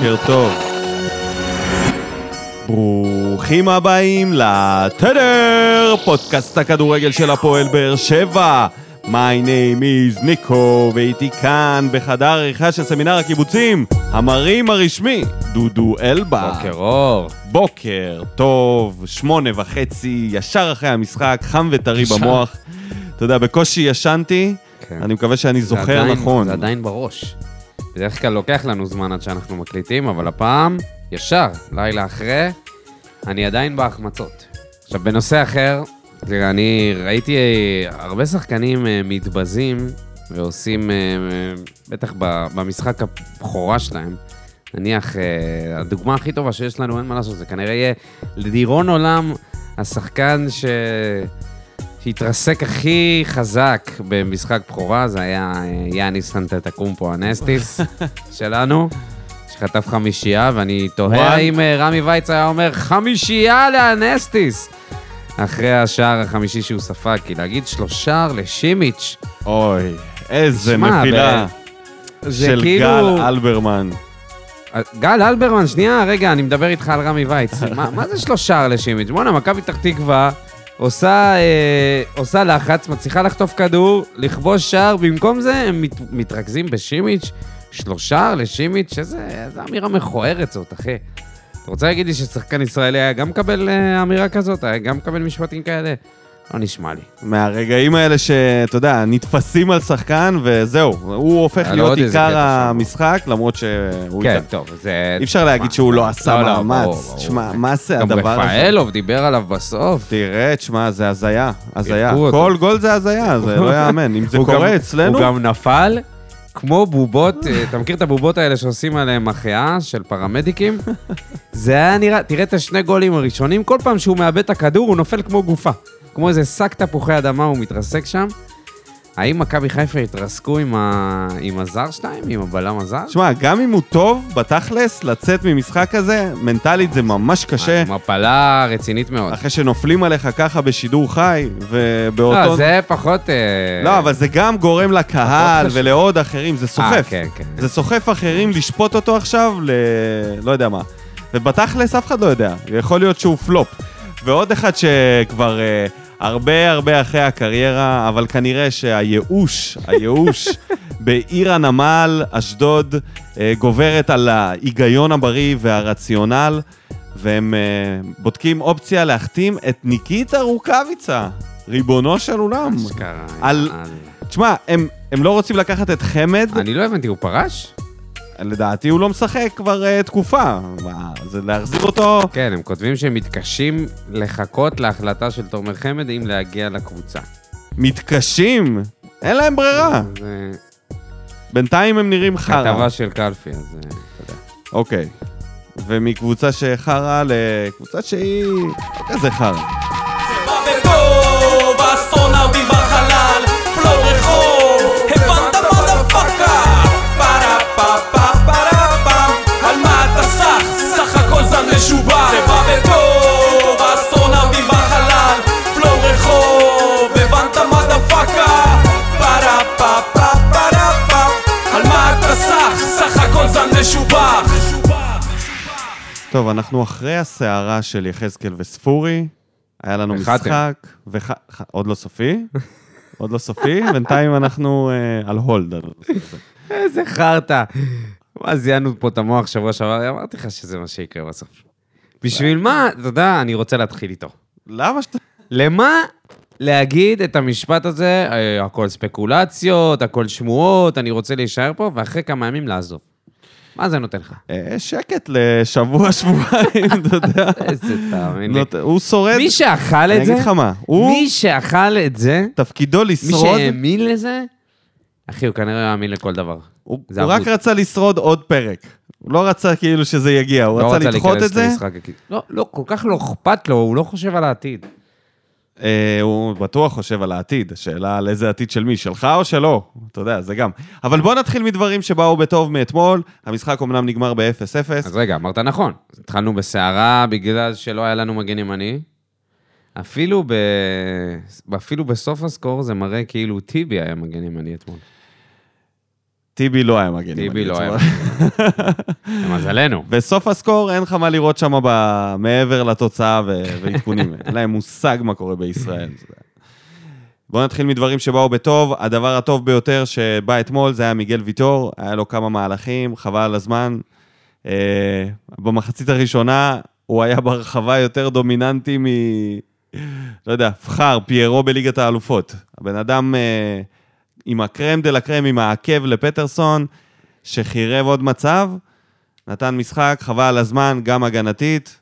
בוקר טוב. ברוכים הבאים לתדר, פודקאסט הכדורגל של הפועל באר שבע. My name is ניקו, ואיתי כאן בחדר העריכה של סמינר הקיבוצים, המרים הרשמי, דודו אלבה. בוקר אור. בוקר טוב, שמונה וחצי, ישר אחרי המשחק, חם וטרי. במוח. אתה יודע, בקושי ישנתי, כן. אני מקווה שאני זה זוכר עדיין- נכון. זה עדיין בראש. בדרך כלל לוקח לנו זמן עד שאנחנו מקליטים, אבל הפעם, ישר, לילה אחרי, אני עדיין בהחמצות. עכשיו, בנושא אחר, תראה, אני ראיתי אה, הרבה שחקנים אה, מתבזים ועושים, אה, בטח במשחק הבכורה שלהם, נניח, הדוגמה הכי טובה שיש לנו, אין מה לעשות, זה כנראה יהיה לדיראון עולם, השחקן ש... שהתרסק הכי חזק במשחק בכורה, זה היה אה, יאניס סנטטקומפו הנסטיס שלנו, שחטף חמישייה, ואני תוהה? האם אה, רמי וייץ היה אומר חמישייה לאנסטיס, אחרי השער החמישי שהוא ספג, כי להגיד שלושה לשימיץ', אוי, איזה שמע, נפילה זה של כאילו... גל אלברמן. גל אלברמן, שנייה, רגע, אני מדבר איתך על רמי וייץ. מה, מה זה שלושה לשימיץ'? בואנה, מכבי פתח תקווה עושה, אה, עושה לחץ, מצליחה לחטוף כדור, לכבוש שער, במקום זה הם מת, מתרכזים בשימיץ', שלושה לשימיץ', איזה, אמירה מכוערת זאת, אחי. אתה רוצה להגיד לי ששחקן ישראלי היה גם מקבל אה, אמירה כזאת? היה גם מקבל משפטים כאלה? לא נשמע לי. מהרגעים האלה שאתה יודע, נתפסים על שחקן וזהו, הוא הופך היה לו להיות עיקר. המשחק, למרות שהוא... כן. טוב, זה... אי אפשר להגיד שהוא לא עשה לא, לא, ברור, מאמץ. תשמע, מה זה גם הדבר הזה? רפאלוב דיבר עליו בסוף. תראה, תשמע, זה הזיה, הזיה. כל גול זה הזיה, זה לא יאמן. אם זה הוא קורה גם- אצלנו... הוא גם נפל כמו בובות, אה, אתה מכיר את הבובות האלה שעושים עליהם החייאה של פרמדיקים? זה היה נראה, תראה את השני גולים הראשונים, כל פעם שהוא מאבד את הכדור הוא נופל כמו גופה. כמו איזה שק תפוחי אדמה הוא מתרסק שם. האם מכבי חיפה התרסקו עם, ה... עם הזר שלהם, עם הבלם הזר? תשמע, גם אם הוא טוב, בתכלס, לצאת ממשחק כזה, מנטלית זה ממש קשה. מפלה רצינית מאוד. אחרי שנופלים עליך ככה בשידור חי, ובאותו... לא, זה פחות... אה, לא, אבל זה גם גורם לקהל. ולעוד אחרים, זה אה, סוחף. כן, כן. זה סוחף אחרים לשפוט אותו עכשיו ל... לא יודע מה. ובתכלס אף אחד לא יודע, יכול להיות שהוא פלופ. ועוד אחד שכבר אה, הרבה הרבה אחרי הקריירה, אבל כנראה שהייאוש, הייאוש בעיר הנמל, אשדוד, אה, גוברת על ההיגיון הבריא והרציונל, והם אה, בודקים אופציה להחתים את ניקיטה רוקאביצה, ריבונו של עולם. אשכרה, על- על- תשמע, הם, הם לא רוצים לקחת את חמד, אני לא הבנתי, הוא פרש? לדעתי הוא לא משחק כבר uh, תקופה. מה, זה להחזיר אותו... כן, הם כותבים שהם מתקשים לחכות להחלטה של תומר חמד אם להגיע לקבוצה. מתקשים, אין להם ברירה. זה בינתיים הם נראים חרא. כתבה של קלפי, אז אתה יודע. אוקיי. ומקבוצה שחרא לקבוצה שהיא כזה חרא. משובח. זה בא בטוב, האסטרונאוטים בחלל, פלואו רחוב, הבנת מודפאקה? פרה פה פה פרה פם, על מה אתה סח? סך הכל זן משובח. טוב, אנחנו אחרי הסערה של יחזקאל וספורי. היה לנו. משחק, וח... עוד לא סופי. עוד לא סופי, בינתיים אנחנו אה, על הולד. איזה חרטא. מה, זיינו פה את המוח שבוע שעבר, אמרתי לך שזה מה שיקרה בסוף. בשביל מה, אתה יודע, אני רוצה להתחיל איתו. למה שאתה... למה להגיד את המשפט הזה, אה, הכל ספקולציות, הכל שמועות, אני רוצה להישאר פה, ואחרי כמה ימים לעזוב? מה זה נותן לך? אה, שקט לשבוע, שבועיים, אתה יודע. איזה תאמין לי. הוא שורד, מי שאכל אני את זה, אגיד לך מה, מי שאכל את זה, תפקידו מי לשרוד, שהאמין לזה, אחי, הוא כנראה יאמין לכל דבר. הוא הוא רק. רצה לשרוד עוד פרק. הוא לא רצה כאילו שזה יגיע, הוא לא רצה לדחות את זה. למשחק. לא, לא, כל כך לא אכפת לו, הוא לא חושב על העתיד. אה, הוא בטוח חושב על העתיד, השאלה על איזה עתיד של מי, שלך או שלו, אתה יודע, זה גם. אבל בוא נתחיל מדברים שבאו בטוב מאתמול, המשחק אמנם נגמר ב-0-0. אז רגע, אמרת נכון. התחלנו בסערה בגלל שלא היה לנו מגן ימני. אפילו, ב... אפילו בסוף הסקור זה מראה כאילו טיבי היה מגן ימני אתמול. טיבי לא היה מגן. טיבי ימני, לא היה. תשמע. למזלנו. בסוף הסקור אין לך מה לראות שם. מעבר לתוצאה. ועדכונים. אין להם מושג מה קורה בישראל. בואו נתחיל מדברים שבאו בטוב. הדבר הטוב ביותר שבא אתמול זה היה מיגל ויטור, היה לו כמה מהלכים, חבל על הזמן. אה, במחצית הראשונה הוא היה ברחבה יותר דומיננטי מ... לא יודע, פחר, פיירו בליגת האלופות. הבן אדם אה, עם הקרם דה לה קרם, עם העקב לפטרסון, שחירב עוד מצב, נתן משחק, חבל על הזמן, גם הגנתית,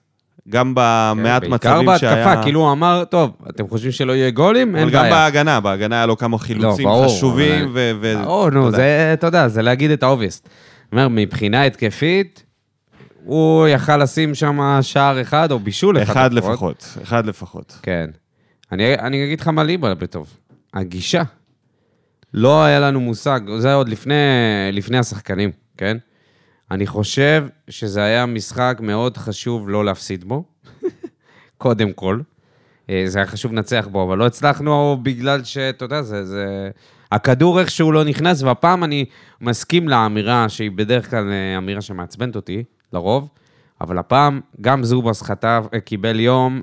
גם במעט כן, מצבים בעיקר שהיה... בהתקפה, כאילו הוא אמר, טוב, אתם חושבים שלא יהיה גולים? אין אבל גם בעיה. בהגנה, בהגנה היה לו כמה חילוצים ברור, חשובים, אבל- ו... ו- אתה נו. זה, אתה יודע, זה להגיד את האובייסט. אומר, מבחינה התקפית, הוא יכל לשים שם שער אחד או בישול אחד. אחד לפחות, אחד לפחות. כן. אני, אני אגיד לך מה לי בא בטוב. הגישה. לא היה לנו מושג, זה עוד לפני, לפני השחקנים, כן? אני חושב שזה היה משחק מאוד חשוב לא להפסיד בו, קודם כל. אה, זה היה חשוב לנצח בו, אבל לא הצלחנו בגלל שאתה יודע, זה, זה... הכדור איכשהו לא נכנס, והפעם אני מסכים לאמירה, שהיא בדרך כלל אה, אמירה שמעצבנת אותי, לרוב, אבל הפעם גם זובס חטף, אה, קיבל יום,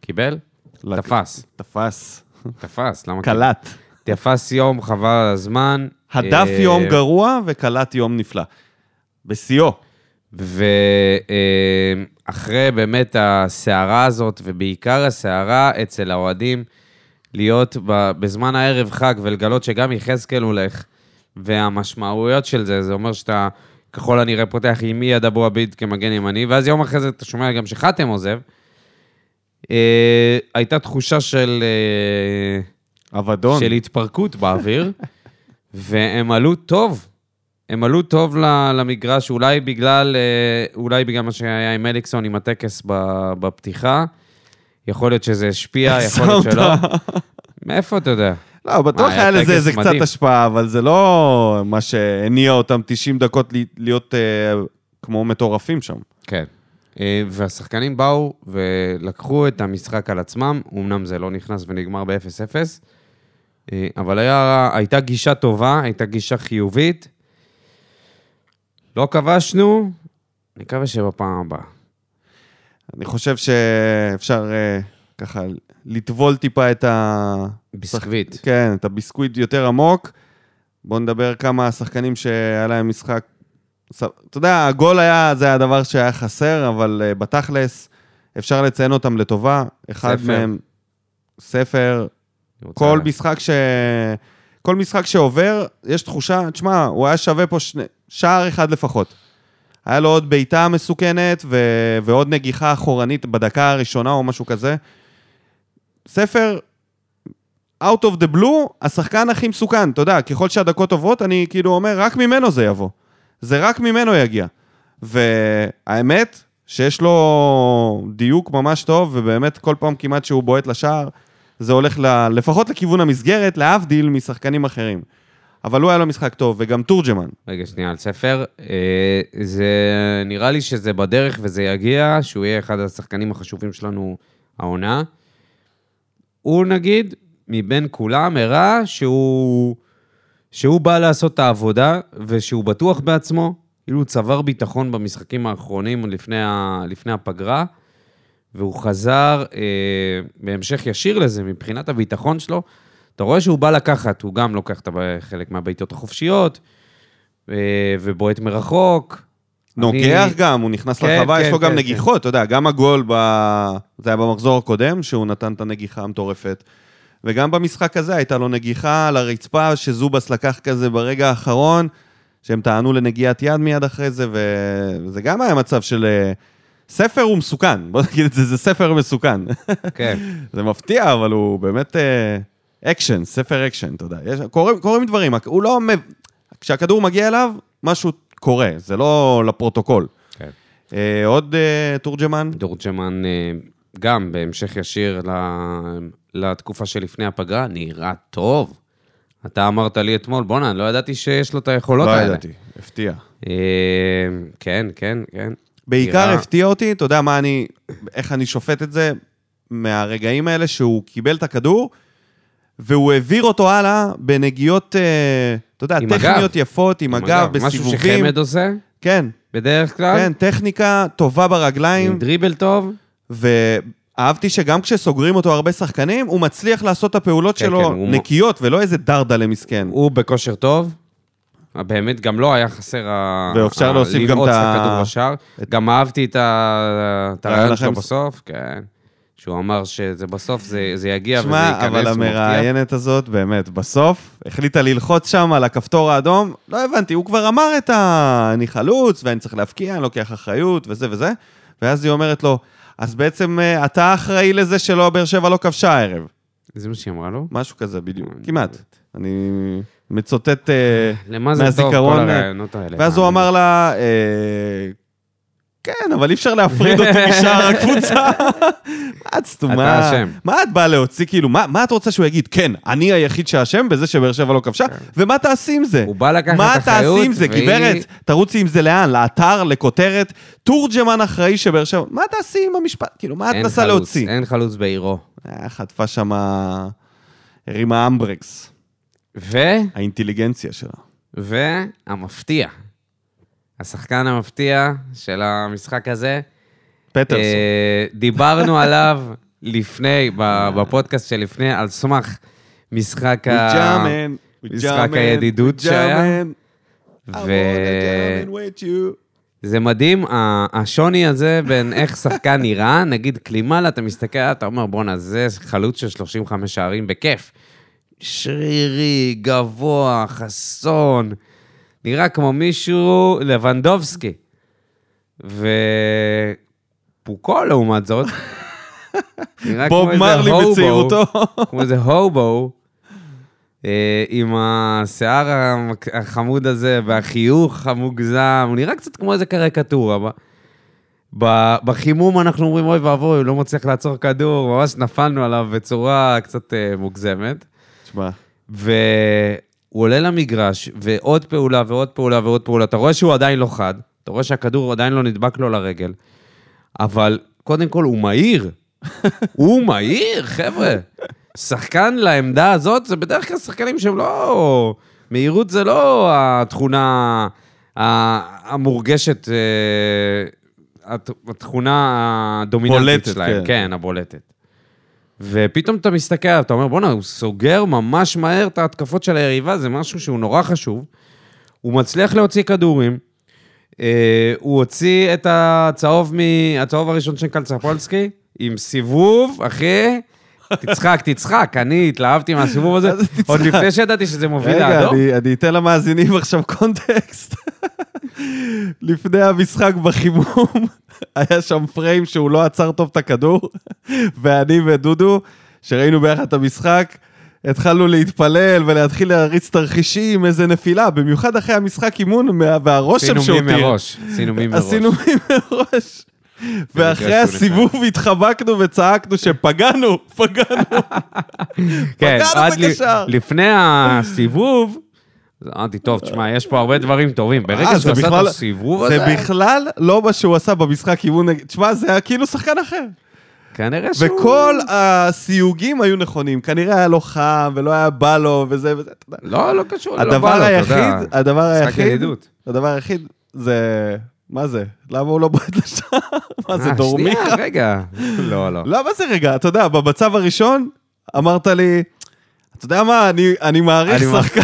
קיבל? לק- תפס, תפס. תפס, למה? קלט. תפס יום, חבל על הזמן. הדף אה, יום גרוע וקלט יום נפלא. בשיאו. ואחרי באמת הסערה הזאת, ובעיקר הסערה אצל האוהדים, להיות בזמן הערב חג ולגלות שגם יחזקאל הולך, והמשמעויות של זה, זה אומר שאתה ככל הנראה פותח עם אייד אבו עביד כמגן ימני, ואז יום אחרי זה אתה שומע גם שחתם עוזב. אה, הייתה תחושה של... אה, אבדון. של התפרקות באוויר, והם עלו טוב. הם עלו טוב למגרש, אולי בגלל, אה, אולי בגלל מה שהיה עם אליקסון, עם הטקס בפתיחה. יכול להיות שזה השפיע, יכול להיות שלא. מאיפה אתה יודע? לא, בטוח היה לזה איזה קצת. השפעה, אבל זה לא מה שהניע אותם 90 דקות להיות אה, כמו מטורפים שם. כן. אה, והשחקנים באו ולקחו את המשחק על עצמם, אמנם זה לא נכנס ונגמר ב-0-0, אה, אבל היה, הייתה גישה טובה, הייתה גישה חיובית. לא כבשנו, נקווה שבפעם הבאה. אני חושב שאפשר אה, ככה לטבול טיפה את ה... ביסקוויט. כן, את הביסקוויט יותר עמוק. בואו נדבר כמה שחקנים שהיה להם משחק... אתה יודע, הגול היה, זה הדבר שהיה חסר, אבל uh, בתכלס, אפשר לציין אותם לטובה. אחד ספר. מהם, ספר, כל משחק ש... כל משחק שעובר, יש תחושה, תשמע, הוא היה שווה פה שני... שער אחד לפחות. היה לו עוד בעיטה מסוכנת ו... ועוד נגיחה אחורנית בדקה הראשונה או משהו כזה. ספר, out of the blue, השחקן הכי מסוכן, אתה יודע, ככל שהדקות עוברות, אני כאילו אומר, רק ממנו זה יבוא. זה רק ממנו יגיע. והאמת, שיש לו דיוק ממש טוב, ובאמת כל פעם כמעט שהוא בועט לשער, זה הולך ל... לפחות לכיוון המסגרת, להבדיל משחקנים אחרים. אבל הוא היה לו משחק טוב, וגם תורג'מן. רגע, שנייה, על ספר. אה, זה, נראה לי שזה בדרך וזה יגיע, שהוא יהיה אחד השחקנים החשובים שלנו העונה. הוא, נגיד, מבין כולם, הראה שהוא, שהוא בא לעשות את העבודה, ושהוא בטוח בעצמו, כאילו הוא צבר ביטחון במשחקים האחרונים לפני, ה, לפני הפגרה, והוא חזר אה, בהמשך ישיר לזה, מבחינת הביטחון שלו. אתה רואה שהוא בא לקחת, הוא גם לוקח את חלק מהבעיטות החופשיות, אה, ובועט מרחוק. נוגח אני- גם, הוא נכנס כן, לרחבה, כן, יש לו גם כן, נגיחות, אתה יודע, גם הגול, ב... זה היה במחזור הקודם, שהוא נתן את הנגיחה המטורפת, וגם במשחק הזה הייתה לו נגיחה על הרצפה, שזובס לקח כזה ברגע האחרון, שהם טענו לנגיעת יד מיד אחרי זה, וזה גם היה מצב של... אה, ספר הוא מסוכן, בוא נגיד את זה, זה ספר מסוכן. כן, זה מפתיע, אבל הוא באמת אקשן, ספר אקשן, אתה יודע. יש, קורים, קורים דברים, הוא לא... כשהכדור מגיע אליו, משהו קורה, זה לא לפרוטוקול. כן. אה, עוד אה, תורג'מן? תורג'מן אה, גם בהמשך ישיר ל- לתקופה שלפני הפגרה, נראה טוב. אתה אמרת לי אתמול, בואנה, לא ידעתי שיש לו את היכולות לא האלה. ידעתי, הפתיע. אה, כן, כן, כן. בעיקר נראה- הפתיע אותי, אתה יודע מה אני, איך אני שופט את זה, מהרגעים האלה שהוא קיבל את הכדור, והוא העביר אותו הלאה בנגיעות, אה, אתה יודע, עם הגב. טכניות יפות, עם הגב, משהו בסיבובים. שחמד עושה, כן, בדרך כלל. כן, טכניקה טובה עם ברגליים, דריבל טוב. ואהבתי שגם כשסוגרים אותו הרבה שחקנים, הוא מצליח לעשות את הפעולות כן, שלו כן, הוא נקיות, ולא איזה דרדלה מסכן. הוא בכושר טוב. באמת, גם לא היה חסר ה... ואפשר ה- להוסיף גם את ה- הכדור בשער. את- גם אהבתי את הרעיון שלו בסוף, כן. שהוא אמר שזה בסוף, זה זה יגיע וזה שמע, ייכנס, אבל הוא מבטיח. המראיינת הזאת, באמת, בסוף, החליטה ללחוץ שם על הכפתור האדום, לא הבנתי, הוא כבר אמר את ה... אני חלוץ, ואני צריך להפקיע, אני לוקח אחריות, וזה וזה, ואז היא אומרת לו, אז בעצם אה, אתה אחראי לזה שלא, באר שבע לא כבשה הערב. זה מה שהיא אמרה לו? משהו כזה, בדיוק, כמעט. לא. אני מצוטט... אה, למה זה טוב, כל מהזיכרון, הרעיונות האלה? ואז הוא אמר לה, אה, כן, אבל אי אפשר להפריד אותי משאר הקבוצה. מה את סתומה? אתה אשם. מה את באה להוציא, כאילו, מה מה את רוצה שהוא יגיד? כן, אני היחיד שאשם בזה שבאר שבע לא כבשה, ומה תעשי עם זה? הוא בא לקחת מה אחריות, תעשי עם זה, והיא- גברת? תרוצי עם זה לאן? לאתר, לכותרת? תורג'מן אחראי שבאר שבע... מה תעשי עם המשפט? כאילו, מה את מנסה להוציא? אין חלוץ בעירו. אה, חטפה שמה... הרימה אמברקס, ו... האינטליגנציה שלה. והמפתיע. השחקן המפתיע של המשחק הזה, פטרסון. אה, דיברנו עליו לפני, בפודקאסט שלפני, על סמך משחק ה... משחק הידידות שהיה. ו... זה מדהים, השוני הזה בין איך שחקן נראה, נגיד קלימאלה, אתה מסתכל, אתה אומר, בואנה, זה חלוץ של 35 שערים בכיף. שרירי, גבוה, חסון, נראה כמו מישהו, לבנדובסקי. ופוקו, לעומת זאת, נראה כמו איזה הובו. כמו איזה הובו, אה, עם השיער החמוד הזה והחיוך המוגזם, הוא נראה קצת כמו איזה קריקטורה. בחימום אנחנו אומרים, אוי ואבוי, הוא לא מצליח לעצור כדור, ממש נפלנו עליו בצורה קצת אה, מוגזמת. תשמע, והוא עולה למגרש, ועוד פעולה ועוד פעולה ועוד פעולה. אתה רואה שהוא עדיין לא חד, אתה רואה שהכדור עדיין לא נדבק לו לרגל, אבל קודם כל הוא מהיר. הוא מהיר, חבר'ה. שחקן לעמדה הזאת, זה בדרך כלל שחקנים שהם לא... מהירות זה לא התכונה המורגשת, אה, הת- התכונה הדומיננטית בולטת, שלהם. כן. כן, הבולטת. ופתאום אתה מסתכל עליו, אתה אומר, בואנה, הוא סוגר ממש מהר את ההתקפות של היריבה, זה משהו שהוא נורא חשוב. הוא מצליח להוציא כדורים. אה, הוא הוציא את הצהוב, מ... הצהוב הראשון של קלצפולסקי, עם סיבוב, אחי. תצחק, תצחק, אני התלהבתי מהסיבוב הזה? עוד לפני שידעתי שזה מוביל רגע, לאדום. אני, אני אתן למאזינים עכשיו קונטקסט. לפני המשחק בחימום, היה שם פריים שהוא לא עצר טוב את הכדור, ואני ודודו, שראינו ביחד את המשחק, התחלנו להתפלל ולהתחיל להריץ תרחישים, איזה נפילה, במיוחד אחרי המשחק אימון והרושם עשינו מי שהותיר. מראש, עשינו מי מראש. עשינו מי מראש. ואחרי הסיבוב התחבקנו וצעקנו שפגענו, פגענו. כן, פגענו עד בקשר. לפני הסיבוב, אמרתי, טוב, תשמע, יש פה הרבה דברים טובים. אה, ברגע שהוא עשה את הסיבוב הזה, זה בכלל לא מה שהוא עשה במשחק אימון, נגד- תשמע, זה היה כאילו שחקן אחר. כנראה שהוא... וכל הסיוגים היו נכונים, כנראה היה לו חם ולא היה בא לו וזה וזה, אתה יודע. לא, לא קשור, לא הדבר בא לו, אתה יודע. היחיד, הדבר היחיד. הדבר היחיד זה, מה זה? למה הוא לא בועט לשם? מה זה, אה, דורמיכה? שנייה, רגע. לא, לא. למה זה רגע? אתה יודע, במצב הראשון אמרת לי, אתה יודע מה, אני, אני מעריך שחקן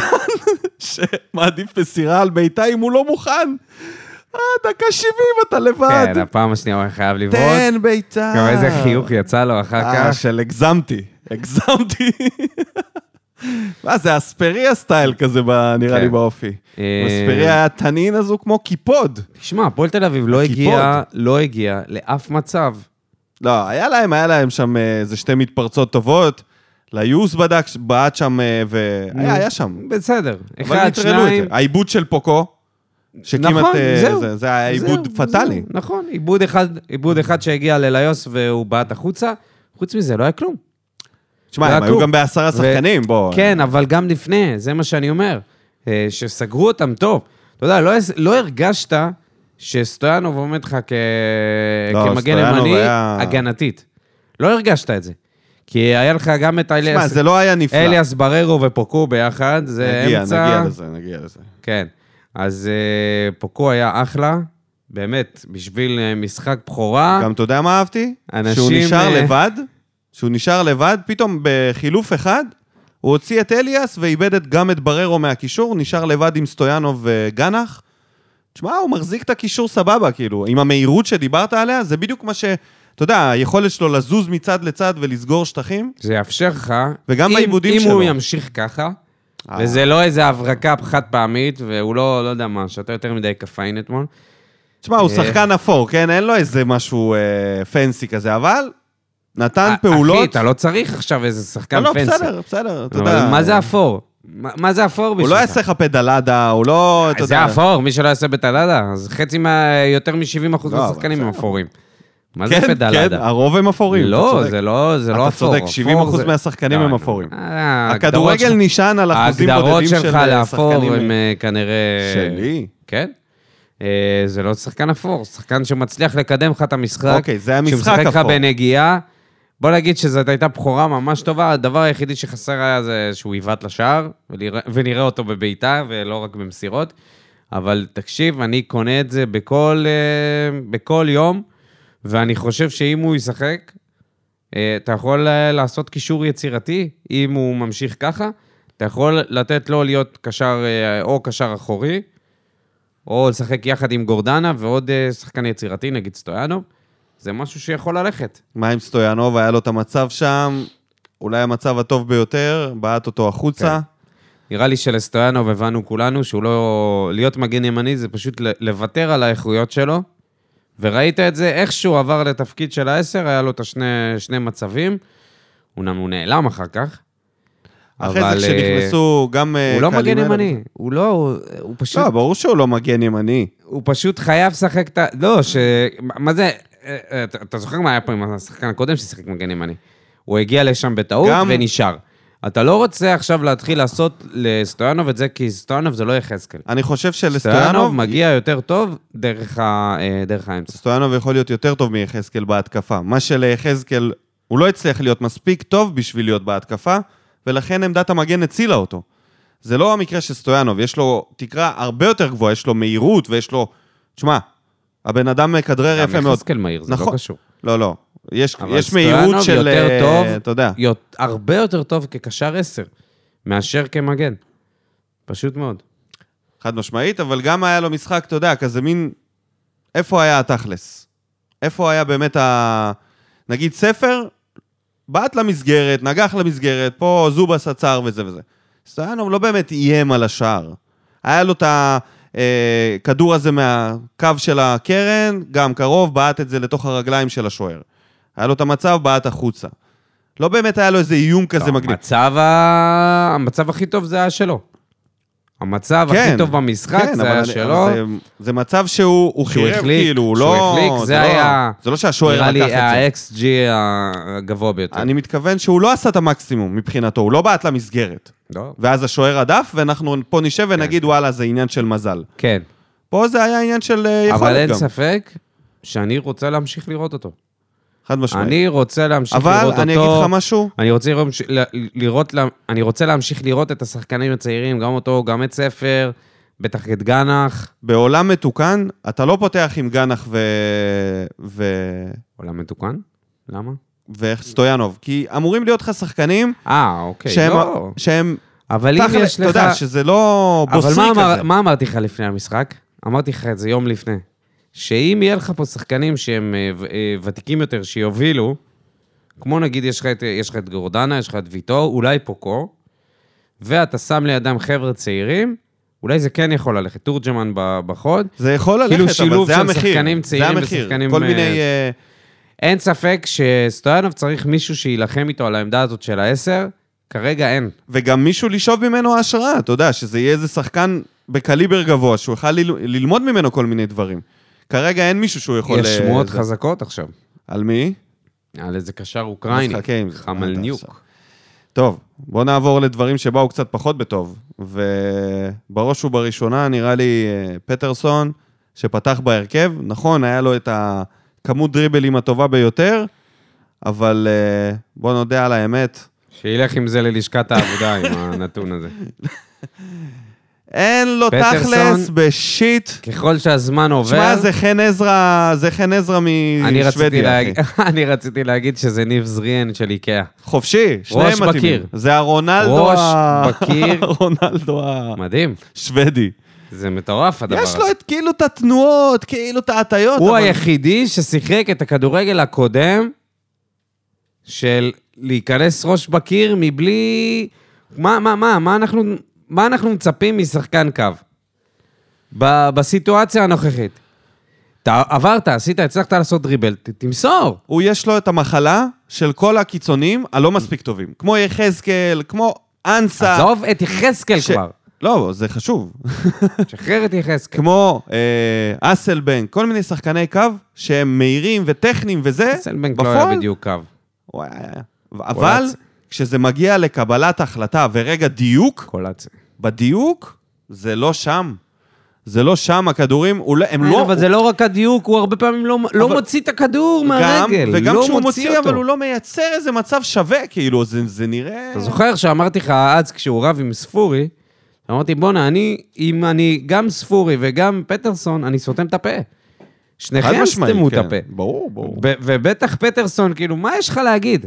שמעדיף מסירה על בעיטה אם הוא לא מוכן. אה, דקה 70 אתה לבד. כן, הפעם השנייה הוא היה חייב לבעוט. תן בעיטה. גם איזה חיוך יצא לו אחר אה, כך. של הגזמתי, הגזמתי. מה, זה אספריה סטייל כזה, ב- נראה כן. לי באופי. אה, אספריה היה תנין אז הוא כמו קיפוד. תשמע, הפועל תל אביב לא. הגיע, לא הגיע לאף מצב. לא, היה להם, היה להם שם אה, איזה שתי מתפרצות טובות. ליוס בדק, בעט שם, אה, והיה היה שם. בסדר. אבל אחד, נטרלו את שניים. זה. העיבוד של פוקו, שכמעט, נכון, אה, זהו. זה- זה היה עיבוד זהו, פטאלי. זהו, נכון, עיבוד אחד, עיבוד אחד שהגיע לליוס והוא בעט החוצה. חוץ מזה, לא היה כלום. תשמע, הם היו. גם בעשרה שחקנים, בוא. כן, אבל גם לפני, זה מה שאני אומר. אה, שסגרו אותם טוב. אתה יודע, לא, לא הרגשת שסטויאנוב עומד לך כ... לא, כמגן ימני היה- הגנתית. לא הרגשת את זה. כי היה לך גם את תשמע, אליאס, זה לא היה נפלא. אליאס בררו ופוקו ביחד, זה נגיע, אמצע... נגיע לזה, נגיע לזה. כן. אז אה, פוקו היה אחלה, באמת, בשביל אה, משחק בכורה. גם אתה יודע מה אהבתי? אנשים, שהוא נשאר לבד, שהוא נשאר לבד, פתאום בחילוף אחד, הוא הוציא את אליאס ואיבד את- גם את בררו מהקישור, נשאר לבד עם סטויאנוב וגנח. תשמע, הוא מחזיק את הקישור סבבה, כאילו, עם המהירות שדיברת עליה, זה בדיוק מה ש... אתה יודע, היכולת שלו לזוז מצד לצד ולסגור שטחים. זה יאפשר לך, וגם אם, בעיבודים אם שלו. הוא ימשיך ככה, אה. וזה לא איזה הברקה חד פעמית, והוא לא, לא יודע מה, שתה יותר מדי קפאין אתמול. תשמע, הוא אה. שחקן אפור, כן? אין לו איזה משהו אה, פנסי כזה, אבל נתן אה, פעולות... אחי, אתה לא צריך עכשיו איזה שחקן לא, לא, פנסי. בסדר, בסדר, אתה יודע. מה זה אפור? מה זה אפור בשבילך? הוא לא יעשה לך פדלדה, הוא לא, אתה יודע... זה אפור, מי שלא יעשה בטלדה, אז חצי מה... יותר מ-70% לא, מהשחקנים הם. אפורים. מה זה כן, כן, פדלדה? הרוב הם אפורים. אתה לא. זה לא זה לא אתה אפור. צודק, 70% אפור זה- מהשחקנים לא, הם לא. אפורים. אה, הכדורגל ההגדרות נשען על אחוזים ההגדרות בודדים של שלך אה, לאפור שחקנים. הם אה, כנראה... שלי? כן. אה, זה לא שחקן אפור, שחקן שמצליח לקדם לך את המשחק. אוקיי, זה היה משחק שמשחק לך אפור. בנגיעה. בוא נגיד שזאת הייתה בכורה ממש טובה, הדבר היחידי שחסר היה זה שהוא עיוות לשער, ונראה- ונראה אותו בבעיטה ולא רק במסירות. אבל תקשיב, אני קונה את זה בכל, אה, בכל יום, ואני חושב שאם הוא ישחק, אה, אתה יכול אה, לעשות קישור יצירתי, אם הוא ממשיך ככה. אתה יכול לתת לו להיות קשר, או קשר אחורי, או לשחק יחד עם גורדנה ועוד שחקן יצירתי, נגיד סטויאנוב. זה משהו שיכול ללכת. מה עם סטויאנוב? היה לו את המצב שם, אולי המצב הטוב ביותר, בעט אותו החוצה. כן. נראה לי שלסטויאנוב הבנו כולנו שהוא לא... להיות מגן ימני זה פשוט לוותר על האיכויות שלו, וראית את זה, איך שהוא עבר לתפקיד של העשר, היה לו את השני שני מצבים. אומנם הוא נעלם אחר כך, אחרי אבל, זה אה, כשנכנסו גם... אה, הוא לא מגן ימני, הוא לא, הוא, הוא פשוט... לא, ברור שהוא לא מגן ימני. הוא פשוט חייב לשחק את ה... לא, ש... מה זה... אה, אה, אתה זוכר מה היה פה עם השחקן הקודם ששיחק מגן ימני? הוא הגיע לשם בטעות גם- ונשאר. אתה לא רוצה עכשיו להתחיל לעשות לסטויאנוב את זה, כי סטויאנוב זה לא יחזקאל. אני חושב סטויאנוב שלסטויאנוב, מגיע יותר טוב דרך, ה... אה, דרך האמצע. סטויאנוב יכול להיות יותר טוב מיחזקאל בהתקפה. מה שליחזקאל, הוא לא הצליח להיות מספיק טוב בשביל להיות בהתקפה, ולכן עמדת המגן הצילה אותו. זה לא המקרה של סטויאנוב, יש לו תקרה הרבה יותר גבוהה, יש לו מהירות ויש לו... תשמע, הבן אדם מכדרר יפה גם מאוד. יחזקאל מהיר, זה לא נכון. קשור. לא, לא. יש, אבל יש מהירות סטויאנוב של... יותר אה, טוב. אתה יודע. יות- הרבה יותר טוב כקשר עשר, מאשר כמגן. פשוט מאוד. חד משמעית, אבל גם היה לו משחק, אתה יודע, כזה מין... איפה היה התכלס? איפה היה באמת ה... נגיד ספר, בעט למסגרת, נגח למסגרת, פה זובס עצר וזה וזה. סטויאנוב לא באמת איים על השער. היה לו את הכדור הזה מהקו של הקרן, גם קרוב, בעט את זה לתוך הרגליים של השוער. היה לו את המצב, בעט החוצה. לא באמת היה לו איזה איום כזה לא, מגניב. המצב, ה... המצב הכי טוב זה היה שלו. המצב כן, הכי טוב במשחק כן, זה היה שלו. זה, זה מצב שהוא הוא שהוא חירב, כאילו, הוא שהוא לא... החליק, זה לא- היה- זה לא שהשוער נראה לי לקח את זה. ה-XG הגבוה ביותר. אני מתכוון שהוא לא עשה את המקסימום מבחינתו, הוא לא בעט למסגרת. לא? ואז השוער הדף, ואנחנו פה נשב ונגיד, וואלה, זה עניין של מזל. כן. פה זה היה עניין של אה, יכולת גם. אבל אין ספק שאני רוצה להמשיך לראות אותו. חד משמעית. אני רוצה להמשיך לראות אבל אותו. אני אגיד לך משהו, אני רוצה לראות, לראות, אני רוצה להמשיך לראות את השחקנים הצעירים, גם אותו, גם את ספר, בטח את גנח. בעולם מתוקן, אתה לא פותח עם גנח ו... ו... עולם מתוקן? למה? וסטויאנוב, כי אמורים להיות לך שחקנים אה, אוקיי. שהם... לא. שהם... אבל אם יש אתה לך... יודע, שזה לא אבל בוסרי מה, אמר, כזה. מה אמרתי לך לפני המשחק? אמרתי לך את זה יום לפני. שאם יהיה לך פה שחקנים שהם אה, אה, ותיקים יותר, שיובילו, כמו נגיד יש לך את, יש לך את גורדנה, יש לך את ויטור, אולי פוקו, ואתה שם לידם חבר'ה צעירים, אולי זה כן יכול ללכת. תורג'מן בחוד. זה יכול ללכת, כאילו אבל שילוב זה של המחיר. שחקנים צעירים זה המחיר. ושחקנים, כל אה, מיני... אה, אין ספק שסטויאנוב צריך מישהו שיילחם איתו על העמדה הזאת של העשר, כרגע אין. וגם מישהו לשאוב ממנו השראה, אתה יודע, שזה יהיה איזה שחקן בקליבר גבוה, שהוא יוכל ללמוד ממנו כל מיני דברים. כרגע אין מישהו שהוא יכול... יש אה, שמועות זה- חזקות עכשיו. על מי? על איזה קשר אוקראיני, חמלניוק. טוב, בואו נעבור לדברים שבאו קצת פחות בטוב. ובראש ובראשונה, נראה לי אה, פטרסון, שפתח בהרכב. נכון, היה לו את הכמות דריבלים הטובה ביותר, אבל אה, בוא נודה על האמת, שילך עם זה ללשכת העבודה, עם הנתון הזה. אין לו פטרסון- תכלס בשיט. ככל שהזמן עובר... תשמע, זה חן עזרא, זה חן עזרא משוודיה. אחי. אני רציתי להגיד שזה ניב זריאן של איקאה. חופשי, שניהם ראש מתאימים. בקיר. זה הרונלדו ראש ה... בקיר. הרונלדו מדהים. השוודי. זה מטורף הדבר יש הזה. לו את כאילו את התנועות, כאילו את ההטיות. הוא אבל- היחידי ששיחק את הכדורגל הקודם של להיכנס ראש בקיר מבלי... מה, מה, מה, מה אנחנו, מה אנחנו מצפים משחקן קו? ב, בסיטואציה הנוכחית. אתה עברת, עשית, הצלחת לעשות דריבל, ת, תמסור. הוא יש לו את המחלה של כל הקיצונים הלא מספיק טובים. כמו יחזקאל, כמו אנסה. עזוב את יחזקאל ש- כבר. לא, זה חשוב. שחרר את יחזקאל. כמו אה, אסלבנק, כל מיני שחקני קו שהם מהירים וטכניים וזה, סלבנק לא היה בפועל, בדיוק קו. הוא היה- אבל קולציה. כשזה מגיע לקבלת החלטה ורגע דיוק, קולציה. בדיוק, זה לא שם. זה לא שם, הכדורים, הוא לא- הם לא... אבל זה לא רק הדיוק, הוא הרבה פעמים לא, לא מוציא את הכדור מהרגל. וגם לא כשהוא מוציא, אותו. אבל הוא לא מייצר איזה מצב שווה, כאילו, זה, זה נראה... אתה זוכר שאמרתי לך אז כשהוא רב עם ספורי, אמרתי, בואנה, אני, אם אני גם ספורי וגם פטרסון, אני סותם את הפה. שניכם סתמו את כן. הפה. ברור, ברור. ובטח פטרסון, כאילו, מה יש לך להגיד?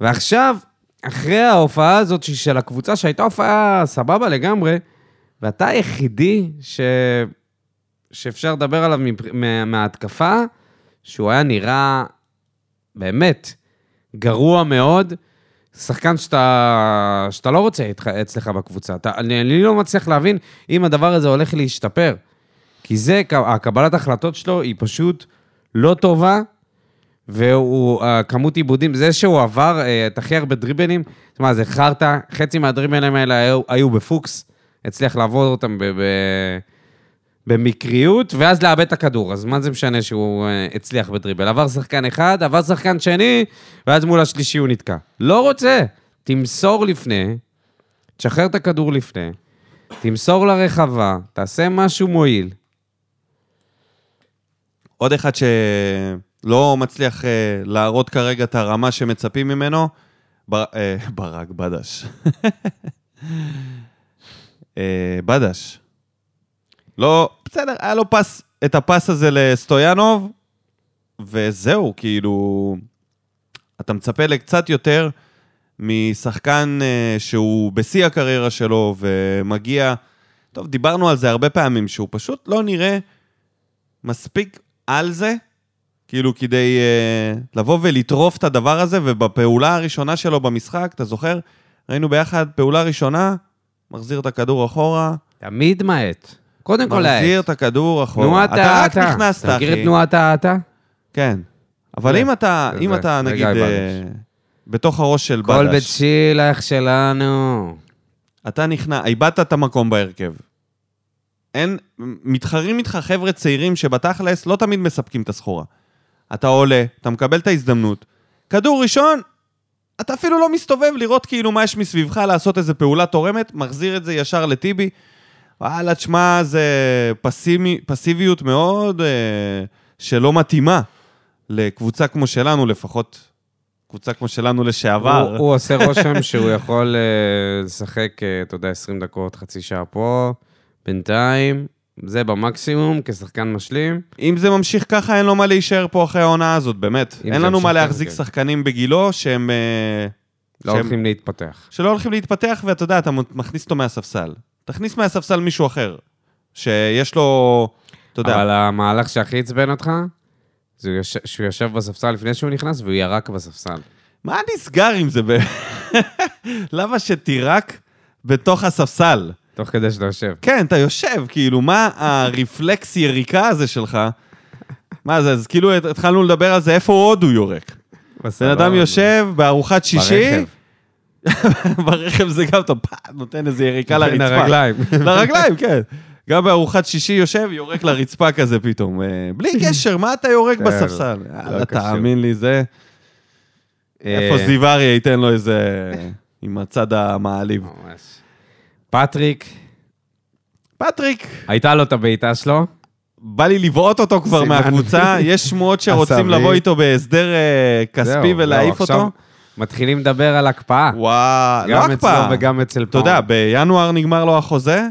ועכשיו, אחרי ההופעה הזאת של הקבוצה, שהייתה הופעה סבבה לגמרי, ואתה היחידי ש... שאפשר לדבר עליו מפ- מה- מההתקפה, שהוא היה נראה באמת גרוע מאוד. שחקן שאתה, שאתה לא רוצה איתך- אצלך בקבוצה. אתה, אני, אני לא מצליח להבין אם הדבר הזה הולך להשתפר. כי זה, הקבלת החלטות שלו היא פשוט לא טובה, והוא, כמות עיבודים, זה שהוא עבר אה, את הכי הרבה דריבלים, תשמע, זה חרטא, חצי מהדריבלים האלה היו, היו בפוקס, הצליח לעבור אותם ב, ב, במקריות, ואז לאבד את הכדור. אז מה זה משנה שהוא אה, הצליח בדריבל? עבר שחקן אחד, עבר שחקן שני, ואז מול השלישי הוא נתקע. לא רוצה. תמסור לפני, תשחרר את הכדור לפני, תמסור לרחבה, תעשה משהו מועיל. עוד אחד שלא מצליח אה, להראות כרגע את הרמה שמצפים ממנו, בר, אה, ברק בדש. אה, בדש. לא, בסדר, היה לו פס, את הפס הזה לסטויאנוב, וזהו, כאילו... אתה מצפה לקצת יותר משחקן אה, שהוא בשיא הקריירה שלו ומגיע... טוב, דיברנו על זה הרבה פעמים, שהוא פשוט לא נראה מספיק על זה, כאילו כדי אה, לבוא ולטרוף את הדבר הזה, ובפעולה הראשונה שלו במשחק, אתה זוכר? ראינו ביחד פעולה ראשונה, מחזיר את הכדור אחורה, תמיד מאט. קודם כל מחזיר להאט. את הכדור אחורה. תנועת אתה רק האטה. נכנסת, אתה מכיר את אחי. תנועת האטה? כן. אבל אם אתה, אם. אתה נגיד, אה, בתוך הראש של כל בית בדש, שילח שלנו. אתה נכנע, איבדת את המקום בהרכב. אין, מתחרים איתך חבר'ה צעירים שבתכלס לא תמיד מספקים את הסחורה. אתה עולה, אתה מקבל את ההזדמנות. כדור ראשון, אתה אפילו לא מסתובב לראות כאילו מה יש מסביבך, לעשות איזה פעולה תורמת, מחזיר את זה ישר לטיבי. וואלה, תשמע, זה פסימי, פסיביות מאוד אה, שלא מתאימה לקבוצה כמו שלנו, לפחות קבוצה כמו שלנו לשעבר. הוא, הוא עושה רושם שהוא יכול אה, לשחק, אה, אתה יודע, 20 דקות, חצי שעה פה, בינתיים, זה במקסימום, כשחקן משלים. אם זה ממשיך ככה, אין לו מה להישאר פה אחרי העונה הזאת, באמת. אין לנו מה להחזיק כן. שחקנים בגילו שהם... אה, לא שהם- הולכים להתפתח. שלא הולכים להתפתח, ואתה יודע, אתה מכניס אותו מהספסל. תכניס מהספסל מישהו אחר, שיש לו, אתה יודע, אבל המהלך שהכי עצבן אותך, זה יוש- שהוא יושב בספסל לפני שהוא נכנס והוא ירק בספסל. מה נסגר עם זה? למה שתירק בתוך הספסל? תוך כדי שאתה יושב. כן, אתה יושב, כאילו, מה הרפלקס יריקה הזה שלך? מה זה, אז כאילו התחלנו לדבר על זה, איפה עוד הוא יורק? בן אדם יושב בארוחת שישי, ברכב. ברכב זה גם פאק, נותן איזה יריקה לרצפה. הרגליים. לרגליים, כן. גם בארוחת שישי יושב, יורק לרצפה כזה פתאום. אה, בלי קשר, מה אתה יורק כן, בספסל? לא יאללה. תאמין לי, זה... איפה אה, זיו אריה ייתן לו איזה... עם הצד המעליב. ממש. פטריק, פטריק, הייתה לו את הבעיטה שלו, בא לי לבעוט אותו כבר סימן. מהקבוצה, יש שמועות שרוצים עשבי. לבוא איתו בהסדר אה, כספי זהו, ולהעיף עכשיו אותו. מתחילים לדבר על הקפאה. וואו, לא גם אצלו הקפאה. וגם אצל אתה פאון. יודע, בינואר נגמר לו החוזה,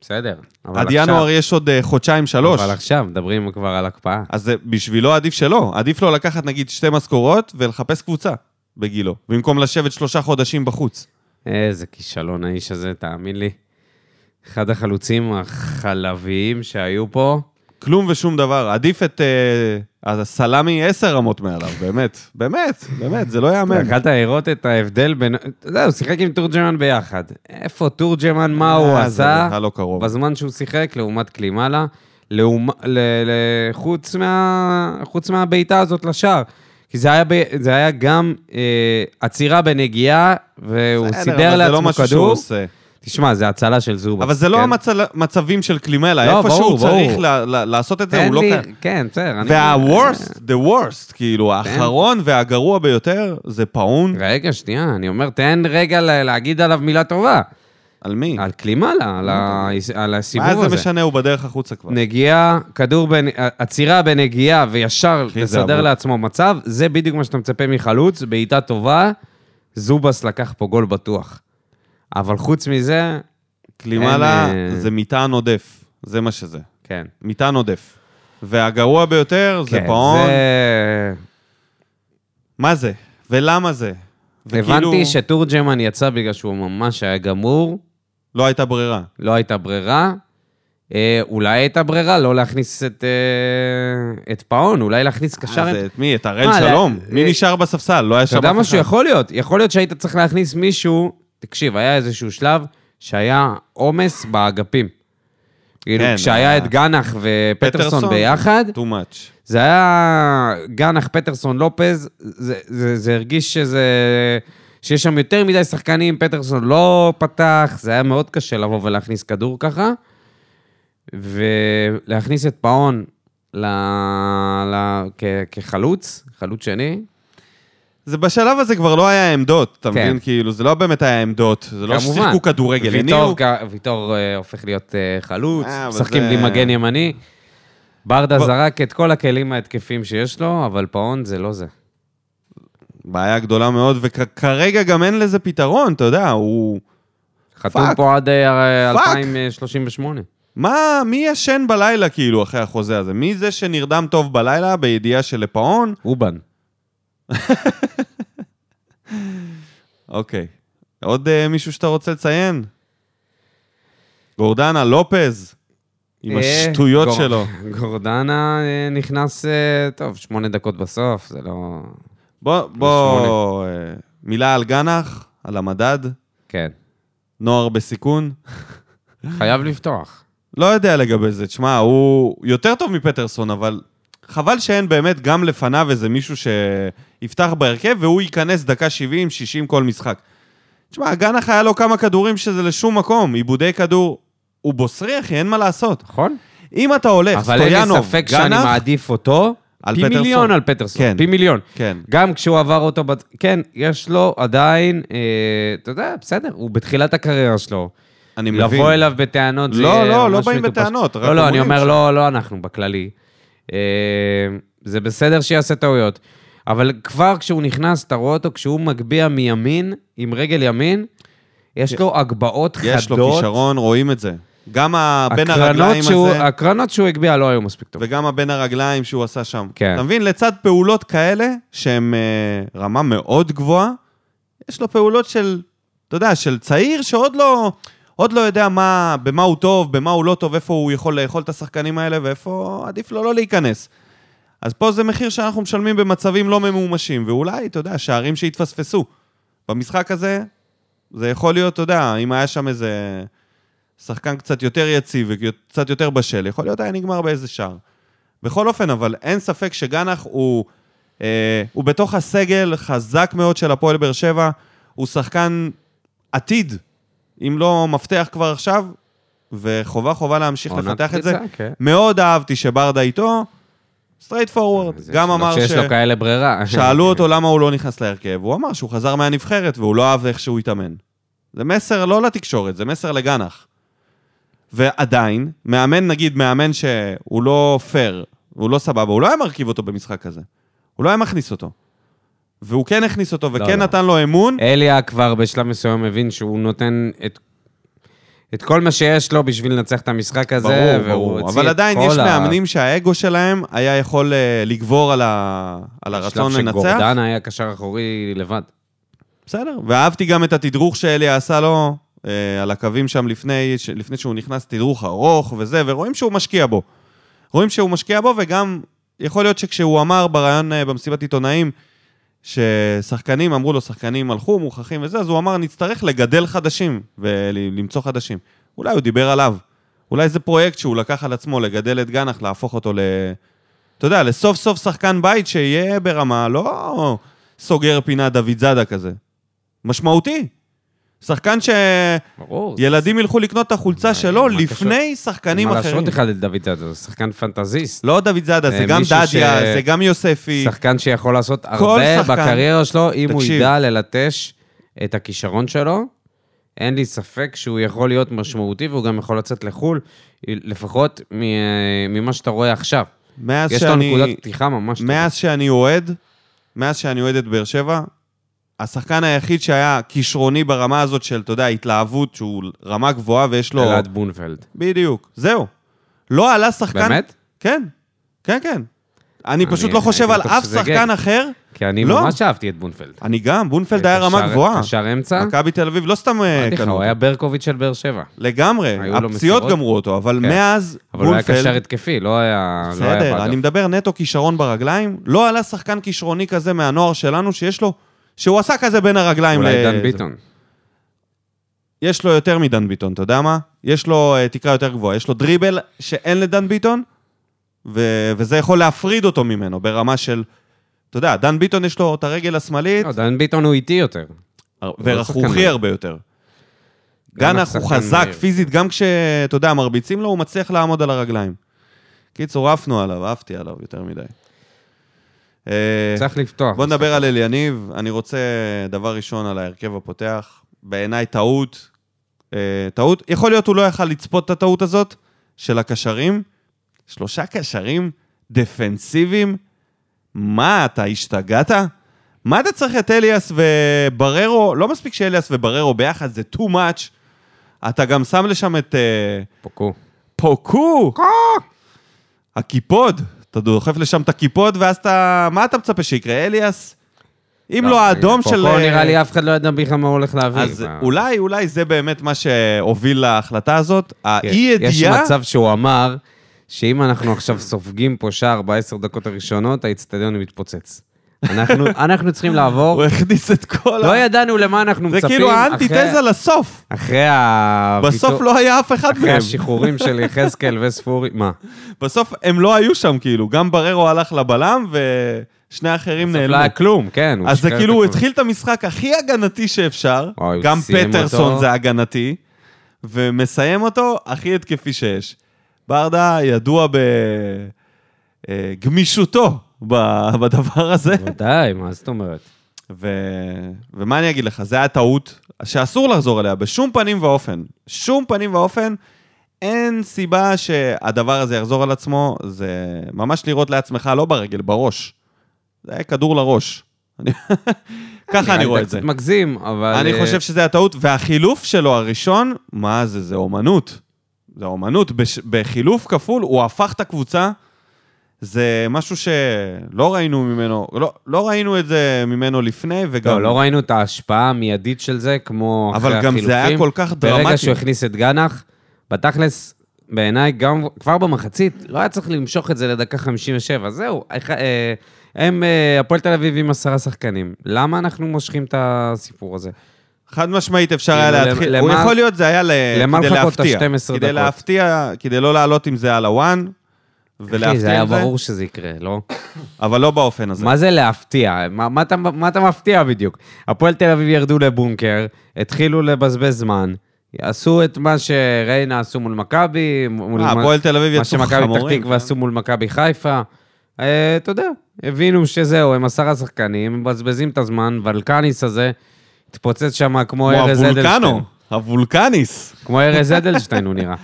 בסדר. אבל עד עכשיו- ינואר יש עוד אה, חודשיים-שלוש. אבל עכשיו מדברים כבר על הקפאה. אז זה בשבילו עדיף שלא. עדיף לו לקחת נגיד שתי משכורות ולחפש קבוצה בגילו, במקום לשבת שלושה חודשים בחוץ. איזה כישלון האיש הזה, תאמין לי. אחד החלוצים החלביים שהיו פה. כלום ושום דבר. עדיף את אה, הסלמי עשר רמות מעליו, באמת. באמת, באמת, זה לא ייאמן. יכלת לראות את ההבדל בין... אתה יודע, הוא שיחק עם תורג'מן ביחד. איפה תורג'מן, מה הוא אה, זה עשה בכלל לא קרוב. בזמן שהוא שיחק לעומת קלימאלה, לעומ... ל... ל... חוץ, מה... חוץ מהבעיטה הזאת לשער. כי זה היה, ב... זה היה גם אה, עצירה בנגיעה, והוא בסדר, סידר אבל זה לא לעצמו משהו שהוא כדור. עושה. תשמע, זה הצלה של זובה. אבל זה לא כן? המצבים של קלימלה, לא, איפה שהוא צריך ברור. ל- ל- לעשות את זה, תן הוא לא לי... קיים. כן, בסדר. אני- וה-worst, the worst, כאילו, האחרון והגרוע ביותר זה פאון. רגע, שנייה, אני אומר, תן רגע להגיד עליו מילה טובה. על מי? על קלימאלה, על, ה... על הסיבוב מה הזה. זה משנה, הוא בדרך החוצה כבר. נגיעה, כדור, בנ... עצירה בנגיעה וישר זה לסדר. לעצמו מצב, זה בדיוק מה שאתה מצפה מחלוץ, בעיטה טובה, זובס לקח פה גול בטוח. אבל חוץ מזה, קלימלה אין, אה, זה מטען עודף, זה מה שזה. כן. מטען עודף. והגרוע ביותר זה כן, פאון. זה... מה זה? ולמה זה? וכאילו, הבנתי שתורג'מן יצא בגלל שהוא ממש היה גמור, לא הייתה ברירה. לא הייתה ברירה. אה, אולי הייתה ברירה לא להכניס את, אה, את פאון, אולי להכניס קשר... אה, עם- זה את מי? את הראל מה, שלום? ל- מי אה, נשאר בספסל? לא היה אתה שם יודע אף משהו? יכול להיות. יכול להיות שהיית צריך להכניס מישהו... תקשיב, היה איזשהו שלב שהיה עומס באגפים. כאילו, כן, כשהיה היה- את גנח ופטרסון פטרסון, ביחד, too much. זה היה גנח, פטרסון, לופז, זה, זה, זה הרגיש שזה... שיש שם יותר מדי שחקנים, פטרסון לא פתח, זה היה מאוד קשה לבוא ולהכניס כדור ככה. ולהכניס את פאון ל... ל... כ... כחלוץ, חלוץ שני, זה בשלב הזה כבר לא היה עמדות, אתה כן. מבין? כאילו, זה לא באמת היה עמדות. זה לא. ששיחקו כדורגל. ויטור. כ- ויטור אה, הופך להיות אה, חלוץ, אה, משחקים זה- בלי מגן ימני. ברדה בוא- זרק את כל הכלים ההתקפיים שיש לו, אבל פאון זה לא זה. בעיה גדולה מאוד, וכרגע גם אין לזה פתרון, אתה יודע, הוא... חתום fuck. פה עד אה, fuck. 2038. מה, מי ישן בלילה כאילו אחרי החוזה הזה? מי זה שנרדם טוב בלילה בידיעה שלפאון? אובן. אוקיי. עוד uh, מישהו שאתה רוצה לציין? גורדנה לופז, עם אה, השטויות שלו. גורדנה אה, נכנס, אה, טוב, שמונה דקות בסוף, זה לא... בוא, בוא, uh, מילה על גנח, על המדד, כן. נוער בסיכון. חייב לפתוח. לא יודע לגבי זה, תשמע, הוא יותר טוב מפטרסון, אבל חבל שאין באמת גם לפניו איזה מישהו שיפתח בהרכב והוא ייכנס דקה 70, 60 כל משחק. תשמע, גנח היה לו כמה כדורים שזה לשום מקום, עיבודי כדור, הוא בוסרי, אחי, אין מה לעשות. נכון? אם אתה הולך, אבל אין לי סטויאנוב, ספק שאני גנח, מעדיף אותו על פי פטרסון. מיליון על פטרסון. כן. פי מיליון. כן. גם כשהוא עבר אותו, בצ- כן, יש לו עדיין, אה, אתה יודע, בסדר, הוא בתחילת הקריירה שלו. אני מבין. לבוא אליו בטענות זה לא, לא, לא באים מטופש. בטענות, לא, לא, אני אומר, ש- לא, לא אנחנו, בכללי. אה, זה בסדר שיעשה טעויות, אבל כבר כשהוא נכנס, אתה רואה אותו, כשהוא מגביה מימין, עם רגל ימין, יש לו הגבהות חדות. יש לו כישרון, רואים את זה. גם ה- בין הקרנות הרגליים שהוא- הזה, הקרנות שהוא הגביה לא היו מספיק טובות. וגם הבין הרגליים שהוא עשה שם. כן. אתה מבין? לצד פעולות כאלה, שהן אה, רמה מאוד גבוהה, יש לו פעולות של, אתה יודע, של צעיר שעוד לא, עוד לא יודע מה, במה הוא טוב, במה הוא לא טוב, איפה הוא יכול לאכול את השחקנים האלה, ואיפה עדיף לו לא להיכנס. אז פה זה מחיר שאנחנו משלמים במצבים לא ממומשים, ואולי, אתה יודע, שערים שהתפספסו. במשחק הזה, זה יכול להיות, אתה יודע, אם היה שם איזה שחקן קצת יותר יציב וקצת יותר בשל, יכול להיות היה נגמר באיזה שער. בכל אופן, אבל אין ספק שגנח הוא, אה, הוא בתוך הסגל חזק מאוד של הפועל באר שבע, הוא שחקן עתיד, אם לא מפתח כבר עכשיו, וחובה חובה להמשיך לפתח את זה. פריצה, כן. מאוד אהבתי שברדה איתו, straightforward. גם אמר שיש ש... לו כאלה ברירה. שאלו אותו למה הוא לא נכנס להרכב, הוא אמר שהוא חזר מהנבחרת והוא לא אהב איך שהוא התאמן. זה מסר לא לתקשורת, זה מסר לגנח. ועדיין, מאמן, נגיד, מאמן שהוא לא פייר, הוא לא סבבה, הוא לא היה מרכיב אותו במשחק כזה. הוא לא היה מכניס אותו. והוא כן הכניס אותו, וכן לא. נתן לו אמון. אליה כבר בשלב מסוים הבין שהוא נותן את, את כל מה שיש לו בשביל לנצח את המשחק הזה, ברור, והוא ברור. אבל עדיין יש ה- מאמנים שהאגו שלהם היה יכול אה, לגבור על, ה... על הרצון לנצח. שגורדן היה קשר אחורי לבד. בסדר, ואהבתי גם את התדרוך שאליה עשה לו על הקווים שם לפני. לפני שהוא נכנס, תדרוך ארוך וזה, ורואים שהוא משקיע בו. רואים שהוא משקיע בו, וגם יכול להיות שכשהוא אמר בריאיון אה, במסיבת עיתונאים, ששחקנים, אמרו לו, שחקנים הלכו, מוכרחים וזה, אז הוא אמר, נצטרך לגדל חדשים ולמצוא חדשים. אולי הוא דיבר עליו. אולי זה פרויקט שהוא לקח על עצמו, לגדל את גנח, להפוך אותו ל... אתה יודע, לסוף סוף שחקן בית שיהיה ברמה, לא סוגר פינה דוד זאדה כזה. משמעותי. שחקן. שילדים ילכו לקנות את החולצה שלו מה לפני שחקנים מה אחרים. להשוות אחד את דוד זאדה, זה שחקן פנטזיסט. לא דוד זאדה, זה אה, גם דדיה, זה גם יוספי. שחקן שיכול לעשות הרבה. בקריירה שלו, אם הוא. ידע ללטש את הכישרון שלו. אין לי ספק שהוא יכול להיות משמעותי, והוא גם יכול לצאת לחו"ל, לפחות מ- ממה שאתה רואה עכשיו. מאז יש לו. נקודת פתיחה ממש טובה. מאז שאני אוהד, מאז שאני אוהד את באר שבע, השחקן היחיד שהיה כישרוני ברמה הזאת של, אתה יודע, התלהבות, שהוא רמה גבוהה ויש לו... אלעד בונפלד. בדיוק, זהו. לא עלה שחקן... באמת? כן, כן, כן. אני פשוט לא חושב על אף שזה שחקן. אחר. כי אני לא. ממש אהבתי את בונפלד. אני גם, בונפלד היה רמה גבוהה. קשר אמצע? מכבי תל אביב לא סתם אה, קנו הוא. היה ברקוביץ' של באר שבע. לגמרי, הפציעות. גמרו אותו, אבל כן. מאז אבל הוא היה בונפלד... קשר התקפי, לא היה... לא היה בסדר. אני מדבר נטו כישרון ברגליים. לא עלה שחקן כישרוני כזה מהנוער שלנו, שיש לו... שהוא עשה כזה בין הרגליים. אולי דן ביטון. יש לו יותר מדן ביטון, אתה יודע מה? יש לו אה, תקרה יותר גבוהה. יש לו דריבל שאין לדן ביטון, ו- וזה יכול להפריד אותו ממנו ברמה של... אתה יודע, דן ביטון יש לו את הרגל השמאלית, לא, דן ביטון הוא איטי יותר. לא ורכוכי מהיר. הרבה יותר. גנח הוא חזק מהיר. פיזית, גם כשאתה יודע, מרביצים לו, הוא מצליח לעמוד על הרגליים. קיצור, עפנו עליו, עפתי עליו יותר מדי. אה, צריך לפתוח. בוא נדבר על אליניב. אני רוצה, דבר ראשון, על ההרכב הפותח. בעיניי טעות. אה, טעות, יכול להיות הוא לא יכל לצפות את הטעות הזאת של הקשרים. שלושה קשרים דפנסיביים? מה, אתה השתגעת? מה אתה צריך את אליאס ובררו? לא מספיק שאליאס ובררו ביחד, זה too much. אתה גם שם לשם את אה, פוקו. פוקו. הקיפוד. אתה דוחף לשם את הקיפוד, ואז אתה... מה אתה מצפה שיקרה? אליאס? אם לא האדום של... פוקו נראה לי אף אחד לא ידע בכלל מה הוא הולך להביא. אז מה- אולי, אולי זה באמת מה שהוביל להחלטה הזאת. כן. האי-ידיעה... יש מצב שהוא אמר שאם אנחנו עכשיו סופגים פה שער בעשר דקות הראשונות, האיצטדיון מתפוצץ. אנחנו, אנחנו צריכים לעבור, הוא הכניס את כל ה... לא ידענו למה אנחנו זה מצפים. כאילו אחרי- האנטיתזה לסוף. אחרי ה... בסוף לא היה אף אחד אחרי מהם. השחרורים של יחזקאל וספורי, מה? בסוף הם לא היו שם, כאילו. גם בררו הלך לבלם, ושני האחרים בסוף נעלמו. לא היה כלום, כן. אז זה כאילו, הוא. התחיל את המשחק הכי הגנתי שאפשר, וואי, גם פטרסון. זה הגנתי, ומסיים אותו הכי התקפי שיש. ברדה ידוע בגמישותו בדבר הזה, ודאי, מה זאת אומרת? ו... ומה אני אגיד לך, זה היה טעות שאסור לחזור אליה בשום פנים ואופן. שום פנים ואופן. אין סיבה שהדבר הזה יחזור על עצמו, זה ממש לירות לעצמך לא ברגל, בראש. זה היה כדור לראש. ככה אני רואה את זה. קצת מגזים, אבל... אני אה, חושב שזה הטעות, והחילוף שלו הראשון, מה זה, זה אומנות. זה אומנות. בש... בחילוף כפול, הוא הפך את הקבוצה. זה משהו שלא ראינו ממנו, לא, לא ראינו את זה ממנו לפני, וגם... לא, לא ראינו את ההשפעה המיידית של זה, כמו אחרי אבל החילופים. גם זה היה כל כך דרמטי. ברגע שהוא הכניס את גנח, בתכלס, בעיניי, גם כבר במחצית, לא היה צריך למשוך את זה לדקה 57. זהו, אה, הם, אה, הפועל תל אביב עם עשרה שחקנים. למה אנחנו מושכים את הסיפור הזה? חד משמעית אפשר היה כאילו, להתחיל, למה- הוא יכול להיות, זה היה ל... כדי להפתיע. ה-12 כדי? להפתיע, כדי לא לעלות עם זה על הוואן, ולהפתיע אחי, זה היה זה, ברור שזה יקרה, לא? אבל לא באופן הזה. מה זה להפתיע? מה, מה, אתה, מה אתה מפתיע בדיוק? הפועל תל אביב ירדו לבונקר, התחילו לבזבז זמן, עשו את מה שריינה עשו מול מכבי, מול אה, מה- הפועל תל אביב מה יצאו שמכבי פתח חמורים. תקווה עשו מול מכבי חיפה. אה, אתה יודע, הבינו שזהו, הם עשרה שחקנים, הם מבזבזים את הזמן, ולקניס הזה התפוצץ שם כמו כמו ארז הוולקנו, אדלשטיין. הוולקניס. כמו ארז אדלשטיין הוא נראה.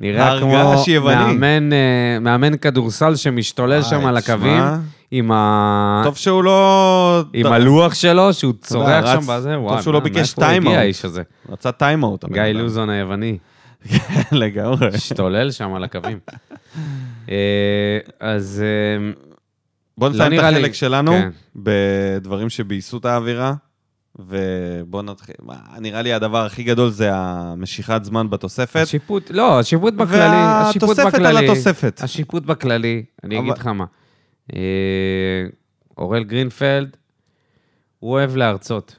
נראה כמו. מאמן, אה, מאמן כדורסל שמשתולל שם וואי, על תשמע, הקווים, עם, ה... טוב שהוא לא... עם הלוח שלו, שהוא צורח. שם בזה, טוב וואי, שהוא לא ביקש מאיפה טיים-אאוט. הגיע האיש הזה? רצה טיימאוט. גיא. לוזון היווני, לגמרי. השתולל שם על הקווים. אה, אז אה, בוא לא נסיים את נראה לי- החלק שלנו כן. בדברים שביאסו את האווירה, ובוא נתחיל. נראה לי הדבר הכי גדול זה המשיכת זמן בתוספת. השיפוט, לא, השיפוט בכללי, השיפוט והתוספת בכללי. על התוספת. השיפוט בכללי, אני אבל- אגיד לך מה. אה, אורל גרינפלד, הוא אוהב להרצות.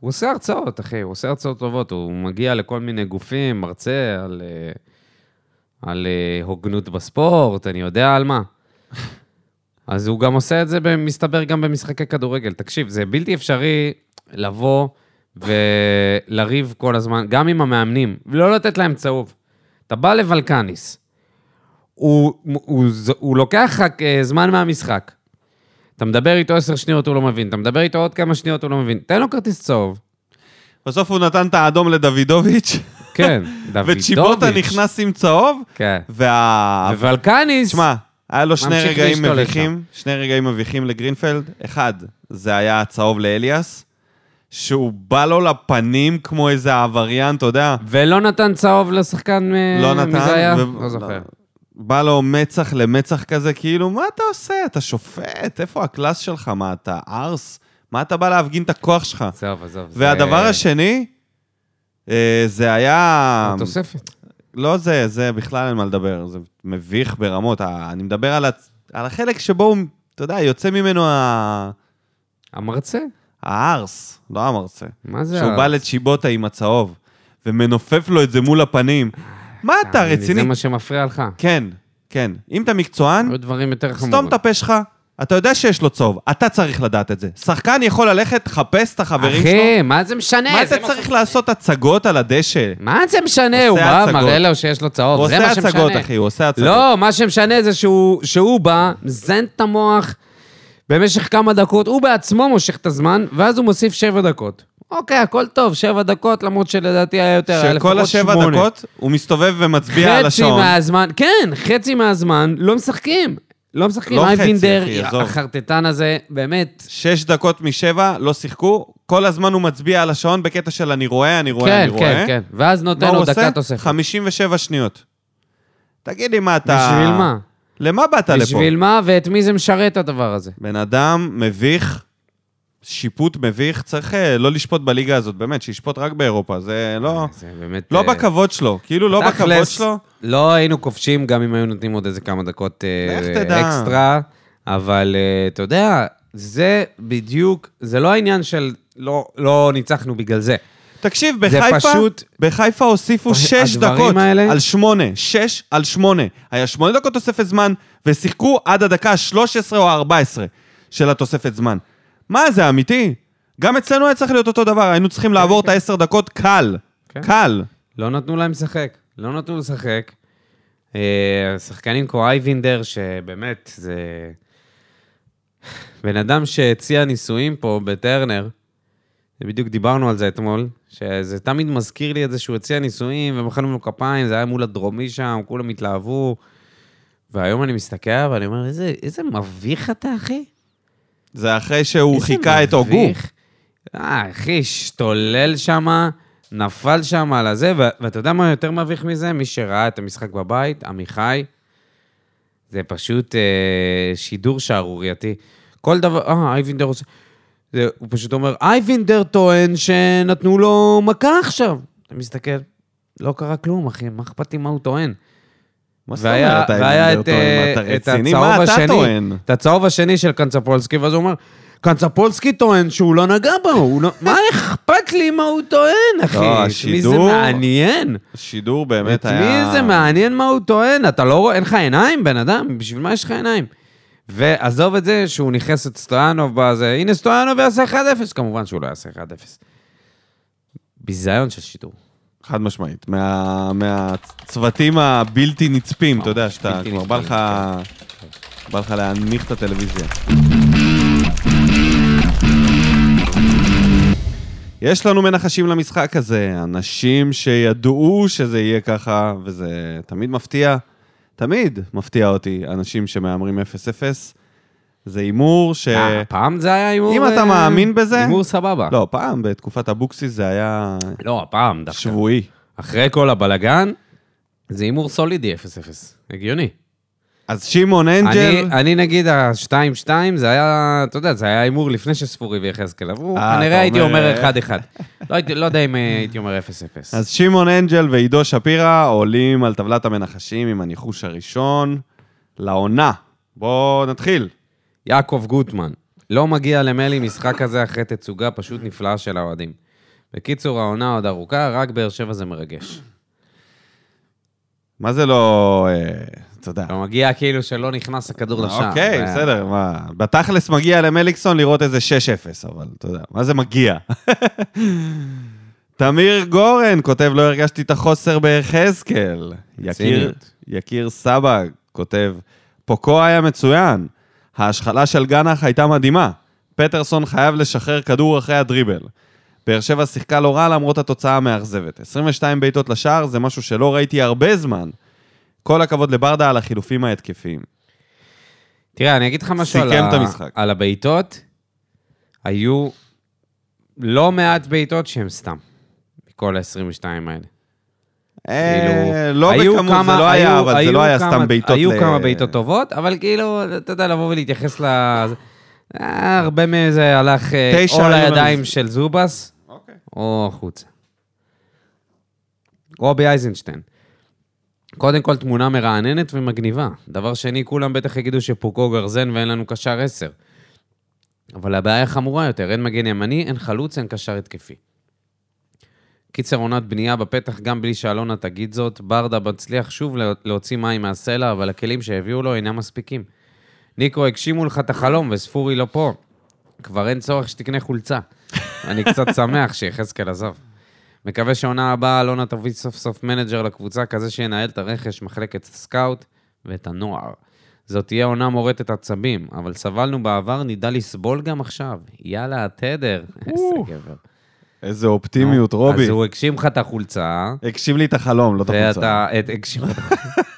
הוא עושה הרצאות, אחי, הוא עושה הרצאות טובות. הוא מגיע לכל מיני גופים, מרצה על, אה, על אה, הוגנות בספורט, אני יודע על מה. אז הוא גם עושה את זה, מסתבר, גם במשחקי כדורגל. תקשיב, זה בלתי אפשרי לבוא ולריב כל הזמן, גם עם המאמנים, ולא לתת להם צהוב. אתה בא לוולקניס, הוא, הוא, הוא, הוא לוקח לך אה, זמן מהמשחק. אתה מדבר איתו עשר שניות, הוא לא מבין. אתה מדבר איתו עוד כמה שניות, הוא לא מבין. תן לו כרטיס צהוב. בסוף הוא נתן את האדום לדוידוביץ', כן, דוידוביץ'. וצ'יבוטה נכנס עם צהוב, כן. וה... וולקניס, תשמע, היה לו שני רגעים מביכים, שני רגעים מביכים לגרינפלד. אחד, זה היה הצהוב לאליאס, שהוא בא לו לפנים כמו איזה עבריין, אתה יודע, ולא נתן צהוב לשחקן, אה, לא מי נתן. זה היה? ו- לא זוכר. בא לו מצח למצח כזה, כאילו, מה אתה עושה? אתה שופט? איפה הקלאס שלך? מה, אתה ארס? מה אתה בא להפגין את הכוח שלך? עזוב, עזוב. והדבר זה- השני, אה, זה היה... תוספת. לא זה, זה בכלל אין מה לדבר, זה מביך ברמות. ה- אני מדבר על, הצ... על החלק שבו הוא, אתה יודע, יוצא ממנו ה... המרצה? הארס, לא המרצה. מה זה? שהוא ה- בא לצ'יבוטה עם הצהוב, ומנופף לו את זה מול הפנים. מה אתה תאמין לי, רציני? זה מה שמפריע לך. כן, כן. אם אתה מקצוען. סתום את הפה שלך, אתה יודע שיש לו צהוב, אתה צריך לדעת את זה. שחקן יכול ללכת, לחפש את החברים שלו. אחי, מה זה משנה? מה זה אתה צריך לעשות הצגות על הדשא? מה זה משנה? הוא עושה בא, הצגות. מראה לו שיש לו צהוב, הוא זה עושה מה שמשנה. הצגות, אחי, הוא עושה הצגות. לא, מה שמשנה זה שהוא, שהוא בא, מזיין את המוח במשך כמה דקות, הוא בעצמו מושך את הזמן, ואז הוא מוסיף שבע דקות. אוקיי, הכל טוב, שבע דקות, למרות שלדעתי היה יותר, היה שכל לפחות השבע שמונה. דקות הוא מסתובב ומצביע על חצי השעון. מהזמן, כן, חצי מהזמן לא משחקים. לא משחקים. לא חצי, אייבינדר. החרטטן הזה, באמת, שש דקות משבע, לא שיחקו, כל הזמן הוא מצביע על השעון בקטע של אני רואה, אני רואה, כן, אני רואה. כן, כן. ואז מה נותן הוא לו עושה? דקה תוספת. 57 שניות. תגיד לי, מה אתה... בשביל מה? למה באת לפה? בשביל מה ואת מי זה משרת הדבר הזה? בן אדם מביך, שיפוט מביך, צריך אה, לא לשפוט בליגה הזאת, באמת, שישפוט רק באירופה, זה לא... זה באמת... לא אה, בכבוד שלו, כאילו לא תכלס, בכבוד שלו. לא היינו כובשים גם אם היו נותנים עוד איזה כמה דקות אה, לך תדע. אקסטרה, אבל אה, אתה יודע, זה בדיוק, זה לא העניין של לא, לא ניצחנו בגלל זה. תקשיב, בחיפה, פשוט- בחיפה הוסיפו שש הדברים דקות האלה- על שמונה, שש על שמונה. היה שמונה דקות תוספת זמן, ושיחקו עד הדקה ה-13 או ה-14 של התוספת זמן. מה, זה אמיתי? גם אצלנו היה צריך להיות אותו דבר, היינו צריכים לעבור את העשר דקות קל. כן. קל. לא נתנו להם לשחק, לא נתנו לשחק. אה, שחקנים כמו אייבינדר, שבאמת, זה... בן אדם שהציע ניסויים פה בטרנר, בדיוק דיברנו על זה אתמול, שזה תמיד מזכיר לי את זה שהוא הציע ניסויים ומחאנו לו כפיים, זה היה מול הדרומי שם, כולם התלהבו. והיום אני מסתכל ואני אומר, איזה, איזה מביך אתה, אחי. זה אחרי שהוא חיכה את הוגו. מביך. אה, אחי, השתולל שם, נפל שם על הזה, ו- ואתה יודע מה יותר מביך מזה? מי שראה את המשחק בבית, עמיחי, זה פשוט אה, שידור שערורייתי. כל דבר, אה, אייבינדר עושה... זה, הוא פשוט אומר, אייבינדר טוען שנתנו לו מכה עכשיו. אתה מסתכל, לא קרה כלום, אחי, מה אכפת לי מה הוא טוען? מה זאת אומרת, אייבינדר את, טוען? אה, אתה את רציני? מה אתה טוען? את הצהוב השני של קנצפולסקי, ואז הוא אומר, קנצפולסקי טוען שהוא לא נגע בו, לא... מה אכפת לי מה הוא טוען, אחי? לא, את מי זה השידור- מעניין? השידור באמת את היה... מי זה מעניין מה הוא טוען? אתה לא רואה, אין לך עיניים, בן אדם? בשביל מה יש לך עיניים? ועזוב את זה שהוא נכנס את סטויאנוב בזה, הנה סטויאנוב יעשה 1-0, כמובן שהוא לא יעשה 1-0. ביזיון של שידור. חד משמעית. מה- מהצוותים הבלתי נצפים, אתה יודע, שאתה כבר בא לך... בא לך להנמיך את הטלוויזיה. יש לנו מנחשים למשחק הזה, אנשים שידעו שזה יהיה ככה, וזה תמיד מפתיע, תמיד מפתיע אותי, אנשים שמהמרים 0-0. זה הימור ש... אה, פעם זה היה הימור... אם אתה אה, מאמין בזה- הימור סבבה. לא, פעם, בתקופת אבוקסיס זה היה לא, הפעם דווקא. שבועי. אחרי כל הבלגן, זה הימור סולידי 0-0. הגיוני. אז שמעון אני, אנג'ל, אני נגיד, ה-2-2, זה היה, אתה יודע, זה היה הימור לפני שספורי ויחזקאל עברו, אה, כנראה הייתי אומר- אומר 1-1. לא, לא יודע אם אה, הייתי אומר 0-0. אז שמעון אנג'ל ועידו שפירא עולים על טבלת המנחשים עם הניחוש הראשון לעונה. בואו נתחיל. יעקב גוטמן, לא מגיע למלי משחק כזה אחרי תצוגה פשוט נפלאה של האוהדים. בקיצור, העונה עוד ארוכה, רק באר שבע זה מרגש. מה זה לא... אתה יודע. לא מגיע כאילו שלא נכנס הכדור לשער. אוקיי, בסדר, מה... בתכלס מגיע למליקסון לראות איזה 6-0, אבל אתה יודע, מה זה מגיע? תמיר גורן כותב, לא הרגשתי את החוסר ביחזקאל. יקיר. יקיר סבג כותב, פוקו היה מצוין. ההשחלה של גנח הייתה מדהימה. פטרסון חייב לשחרר כדור אחרי הדריבל. באר שבע שיחקה לא רע למרות התוצאה המאכזבת. 22 בעיטות לשער זה משהו שלא ראיתי הרבה זמן. כל הכבוד לברדה על החילופים ההתקפיים. תראה, אני אגיד לך משהו על, ה-. על הבעיטות. היו לא מעט בעיטות שהן סתם, מכל ה-22 האלה. אה, לא היו בכמות, זה כמה- לא היה, היו- אבל זה היו לא היה כמה- סתם בעיטות היו ל- כמה בעיטות טובות, אבל כאילו, אתה יודע, לבוא ולהתייחס ל... אה, הרבה מזה הלך אה, או לידיים. של זובס, אוקיי. או החוצה. רובי אייזנשטיין. קודם כל, תמונה מרעננת ומגניבה. דבר שני, כולם בטח יגידו שפוקו גרזן ואין לנו קשר עשר. אבל הבעיה חמורה יותר, אין מגן ימני, אין חלוץ, אין קשר התקפי. קיצר עונת בנייה בפתח גם בלי שאלונה תגיד זאת, ברדה מצליח שוב לה- להוציא מים מהסלע, אבל הכלים שהביאו לו אינם מספיקים. ניקו, הגשימו לך את החלום וספורי לא פה. כבר אין צורך שתקנה חולצה. אני קצת שמח שיחזקאל עזב. מקווה שהעונה הבאה אלונה תביא סוף סוף מנג'ר לקבוצה כזה שינהל את הרכש, מחלקת הסקאוט ואת הנוער. זאת תהיה עונה מורטת עצבים, אבל סבלנו בעבר, נדע לסבול גם עכשיו. יאללה, התדר. איזה גבר. איזה אופטימיות, רובי. אז הוא הגשים לך את החולצה, הגשים לי את החלום, לא את החולצה.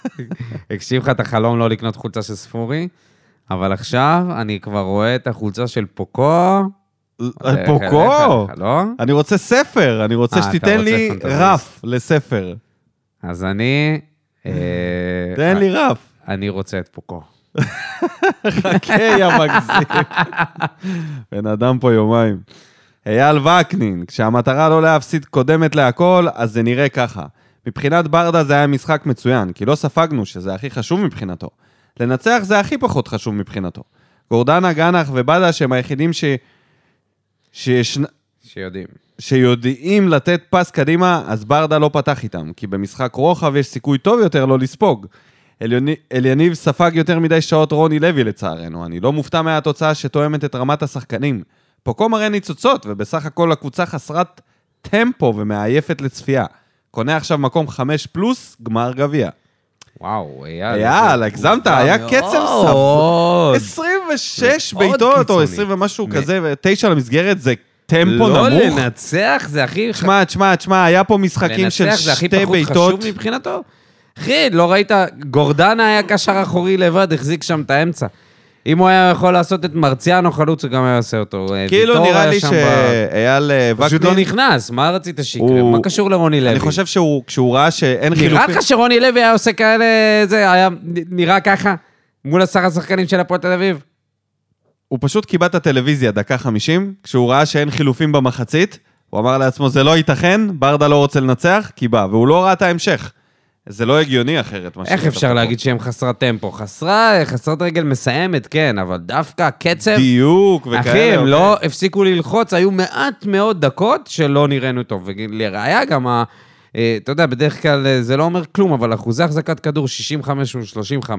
הגשים לך את החלום לא לקנות חולצה של ספורי, אבל עכשיו אני כבר רואה את החולצה של פוקו. אה, פוקו! איך, לא? אני רוצה ספר, אני רוצה אה, שתיתן לי. רף לספר. אז אני... אה, תן לי רף. אני רוצה את פוקו. חכה, יא מגזים. בן אדם פה יומיים. אייל וקנין, כשהמטרה לא להפסיד קודמת להכל, אז זה נראה ככה. מבחינת ברדה זה היה משחק מצוין, כי לא ספגנו שזה הכי חשוב מבחינתו. לנצח זה הכי פחות חשוב מבחינתו. גורדנה, גנח ובדש הם היחידים ש... שיש... שיודעים. שיודעים לתת פס קדימה, אז ברדה לא פתח איתם, כי במשחק רוחב יש סיכוי טוב יותר לא לספוג. אליניב ספג יותר מדי שעות רוני לוי לצערנו, אני לא מופתע מהתוצאה שתואמת את רמת השחקנים. פוקו מראה ניצוצות, ובסך הכל הקבוצה חסרת טמפו ומעייפת לצפייה. קונה עכשיו מקום 5 פלוס, גמר גביע. וואו, אייל. אייל, הגזמת, היה. קצב סבבה. 26 מאוד בעיטות, או קיצוני. 20 ומשהו כזה, ותשע למסגרת, זה טמפו לא נמוך. לנצח זה הכי... תשמע, תשמע, תשמע, היה פה משחקים של לנצח זה הכי שתי פחות בעיטות. חשוב מבחינתו. אחי, לא ראית? גורדנה היה קשר אחורי לבד, החזיק שם את האמצע. אם הוא היה יכול לעשות את מרציאנו חלוץ, הוא גם היה עושה אותו. כאילו ויטור נראה לי שאייל אה, פשוט לא וקנין, נכנס, מה רצית שיקרה? מה קשור לרוני לוי? אני חושב שהוא, כשהוא ראה שאין נראה חילופים... לך שרוני לוי היה עושה כאלה... זה היה נראה ככה? מול עשר השחקנים של הפועל תל אביב? הוא פשוט קיבע את הטלוויזיה דקה 50, כשהוא ראה שאין חילופים במחצית, הוא אמר לעצמו, זה לא ייתכן, ברדה לא רוצה לנצח, קיבע, והוא לא ראה את ההמשך. זה לא הגיוני אחרת. איך אפשר פה. להגיד שהם חסרת טמפו? חסרה, חסרת רגל מסיימת, כן, אבל דווקא הקצב... דיוק וכאלה. אחי, הם אוקיי. לא הפסיקו ללחוץ, היו מעט מאוד דקות שלא נראינו טוב. ולראיה גם, ה- אה, אתה יודע, בדרך כלל אה, זה לא אומר כלום, אבל אחוזי החזקת כדור 65 ו-35,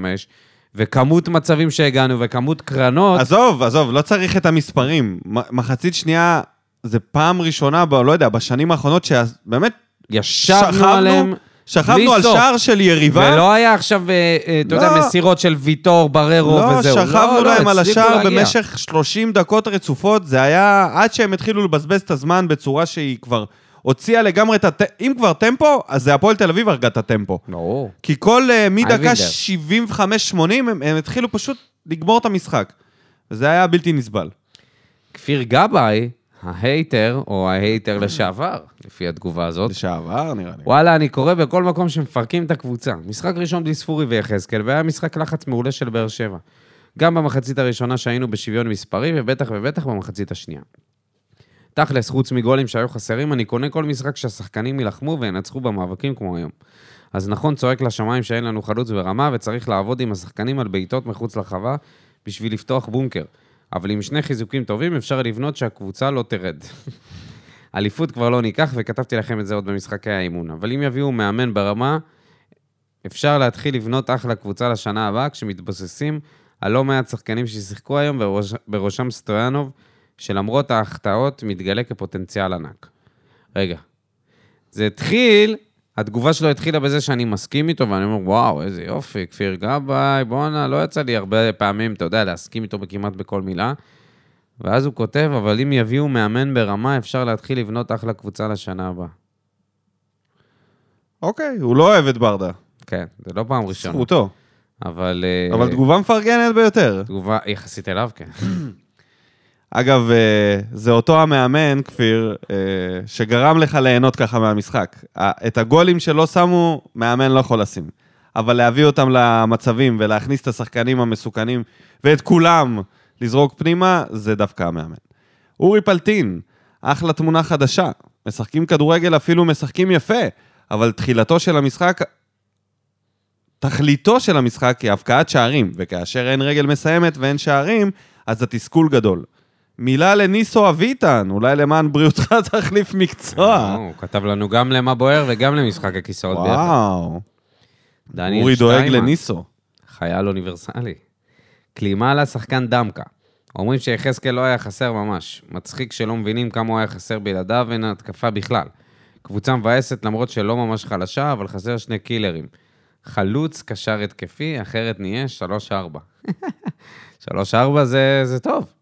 וכמות מצבים שהגענו, וכמות קרנות, עזוב, עזוב, לא צריך את המספרים. מחצית שנייה, זה פעם ראשונה, ב, לא יודע, בשנים האחרונות, שבאמת ישבנו שכבנו, עליהם. שכבנו על סוף. שער של יריבה. ולא היה עכשיו, אה, אה, אתה יודע, לא. מסירות של ויטור, בררו לא, וזהו. שכבנו להם על הצליחו השער להגיע. במשך 30 דקות רצופות, זה היה עד שהם התחילו לבזבז את הזמן בצורה שהיא כבר הוציאה לגמרי את הט... אם כבר טמפו, אז זה הפועל תל אביב הרגה את הטמפו. ברור. כי כל, uh, מדקה אייבינדר. 75-80, הם, הם התחילו פשוט לגמור את המשחק. וזה היה בלתי נסבל. כפיר גבאי, ההייטר, או ההייטר לשעבר, לפי התגובה הזאת, לשעבר, נראה לי. וואלה, אני קורא בכל מקום שמפרקים את הקבוצה. משחק ראשון בלי ספורי ויחזקאל, והיה משחק לחץ מעולה של באר שבע. גם במחצית הראשונה שהיינו בשוויון מספרי, ובטח ובטח במחצית השנייה. תכלס, חוץ מגולים שהיו חסרים, אני קונה כל משחק שהשחקנים יילחמו וינצחו במאבקים כמו היום. אז נכון, צועק לשמיים שאין לנו חלוץ ברמה, וצריך לעבוד עם השחקנים על בעיטות מחוץ לרחבה בשביל לפתוח בונקר. אבל עם שני חיזוקים טובים אפשר לבנות שהקבוצה לא תרד. אליפות כבר לא ניקח, וכתבתי לכם את זה עוד במשחקי האימון. אבל אם יביאו מאמן ברמה, אפשר להתחיל לבנות אחלה קבוצה לשנה הבאה, כשמתבססים על לא מעט שחקנים ששיחקו היום, בראש, בראשם סטויאנוב, שלמרות ההחטאות מתגלה כפוטנציאל ענק. רגע, זה התחיל, התגובה שלו התחילה בזה שאני מסכים איתו, ואני אומר, וואו, איזה יופי, כפיר גבאי, בואנה, לא יצא לי הרבה פעמים, אתה יודע, להסכים איתו כמעט בכל מילה. ואז הוא כותב, אבל אם יביאו מאמן ברמה, אפשר להתחיל לבנות אחלה קבוצה לשנה הבאה. אוקיי, הוא לא אוהב את ברדה. כן, זה לא פעם ראשונה. זכותו. אבל... אה, אבל תגובה מפרגנת ביותר. תגובה יחסית אליו, כן. אגב, אה, זה אותו המאמן, כפיר, אה, שגרם לך ליהנות ככה מהמשחק. את הגולים שלא שמו, מאמן לא יכול לשים. אבל להביא אותם למצבים ולהכניס את השחקנים המסוכנים ואת כולם לזרוק פנימה, זה דווקא המאמן. אורי פלטין, אחלה תמונה חדשה. משחקים כדורגל, אפילו משחקים יפה, אבל תחילתו של המשחק, תכליתו של המשחק היא הבקעת שערים, וכאשר אין רגל מסיימת ואין שערים, אז התסכול גדול. מילה לניסו אביטן, אולי למען בריאותך תחליף מקצוע. אה, הוא כתב לנו גם למה בוער וגם למשחק הכיסאות ביחד. וואו, דניאל אורי דואג לניסו. חייל אוניברסלי. כלימה לשחקן דמקה. אומרים שיחזקאל לא היה חסר ממש. מצחיק שלא מבינים כמה הוא היה חסר בלעדיו, אין התקפה בכלל. קבוצה מבאסת למרות שלא ממש חלשה, אבל חסר שני קילרים. חלוץ, קשר התקפי, אחרת נהיה 3-4. 3-4 זה, זה טוב.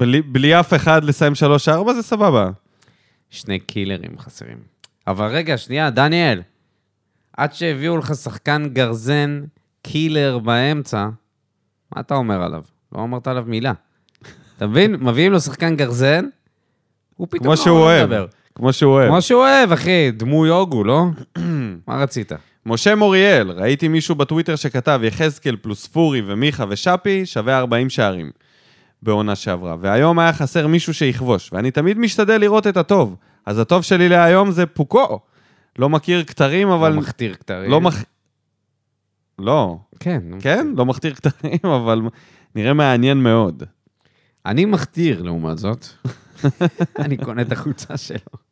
בלי, בלי אף אחד לסיים 3-4 זה סבבה. שני קילרים חסרים. אבל רגע, שנייה, דניאל, עד שהביאו לך שחקן גרזן, קילר באמצע, מה אתה אומר עליו? לא אמרת עליו מילה. אתה מבין? מביאים לו שחקן גרזן, הוא פתאום לא אוהב. מדבר. כמו שהוא אוהב. כמו שהוא אוהב, אחי, דמוי הוגו, לא? מה רצית? משה מוריאל, ראיתי מישהו בטוויטר שכתב יחזקאל פלוס פורי ומיכה ושאפי שווה 40 שערים בעונה שעברה. והיום היה חסר מישהו שיכבוש, ואני תמיד משתדל לראות את הטוב. אז הטוב שלי להיום זה פוקו. לא מכיר כתרים, אבל... לא מכתיר כתרים. לא מח... לא. כן. כן? לא מכתיר כתרים, אבל נראה מעניין מאוד. אני מכתיר, לעומת זאת. אני קונה את החולצה שלו.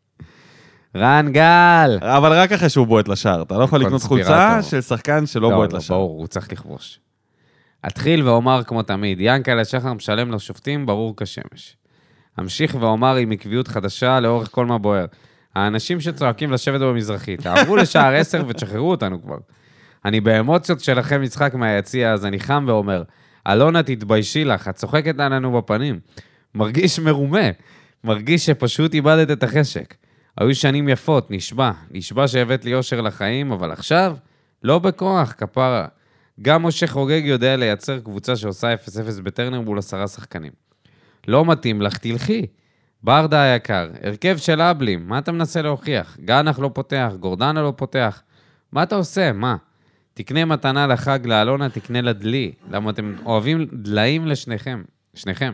רן גל! אבל רק אחרי שהוא בועט לשער. אתה לא יכול לקנות חולצה. של שחקן שלא בועט לא, לשער. ברור, הוא צריך לכבוש. אתחיל ואומר כמו תמיד, ינקלה שחר משלם לשופטים ברור כשמש. אמשיך ואומר עם עקביות חדשה לאורך כל מה בוער. האנשים שצועקים לשבת במזרחי, תעברו לשער 10 ותשחררו אותנו כבר. אני באמוציות שלכם משחק מהיציע, אז אני חם ואומר, אלונה, תתביישי לך, את צוחקת עלינו בפנים. מרגיש מרומה, מרגיש שפשוט איבדת את החשק. היו שנים יפות, נשבע, נשבע שהבאת לי אושר לחיים, אבל עכשיו, לא בכוח, כפרה. גם משה חוגג יודע לייצר קבוצה שעושה 0-0 בטרנר מול עשרה שחקנים. לא מתאים לך, תלכי. ברדה היקר, הרכב של אבלים, מה אתה מנסה להוכיח? גנח לא פותח, גורדנה לא פותח. מה אתה עושה? מה? תקנה מתנה לחג לאלונה, תקנה לה דלי. למה אתם אוהבים דליים לשניכם? שניכם.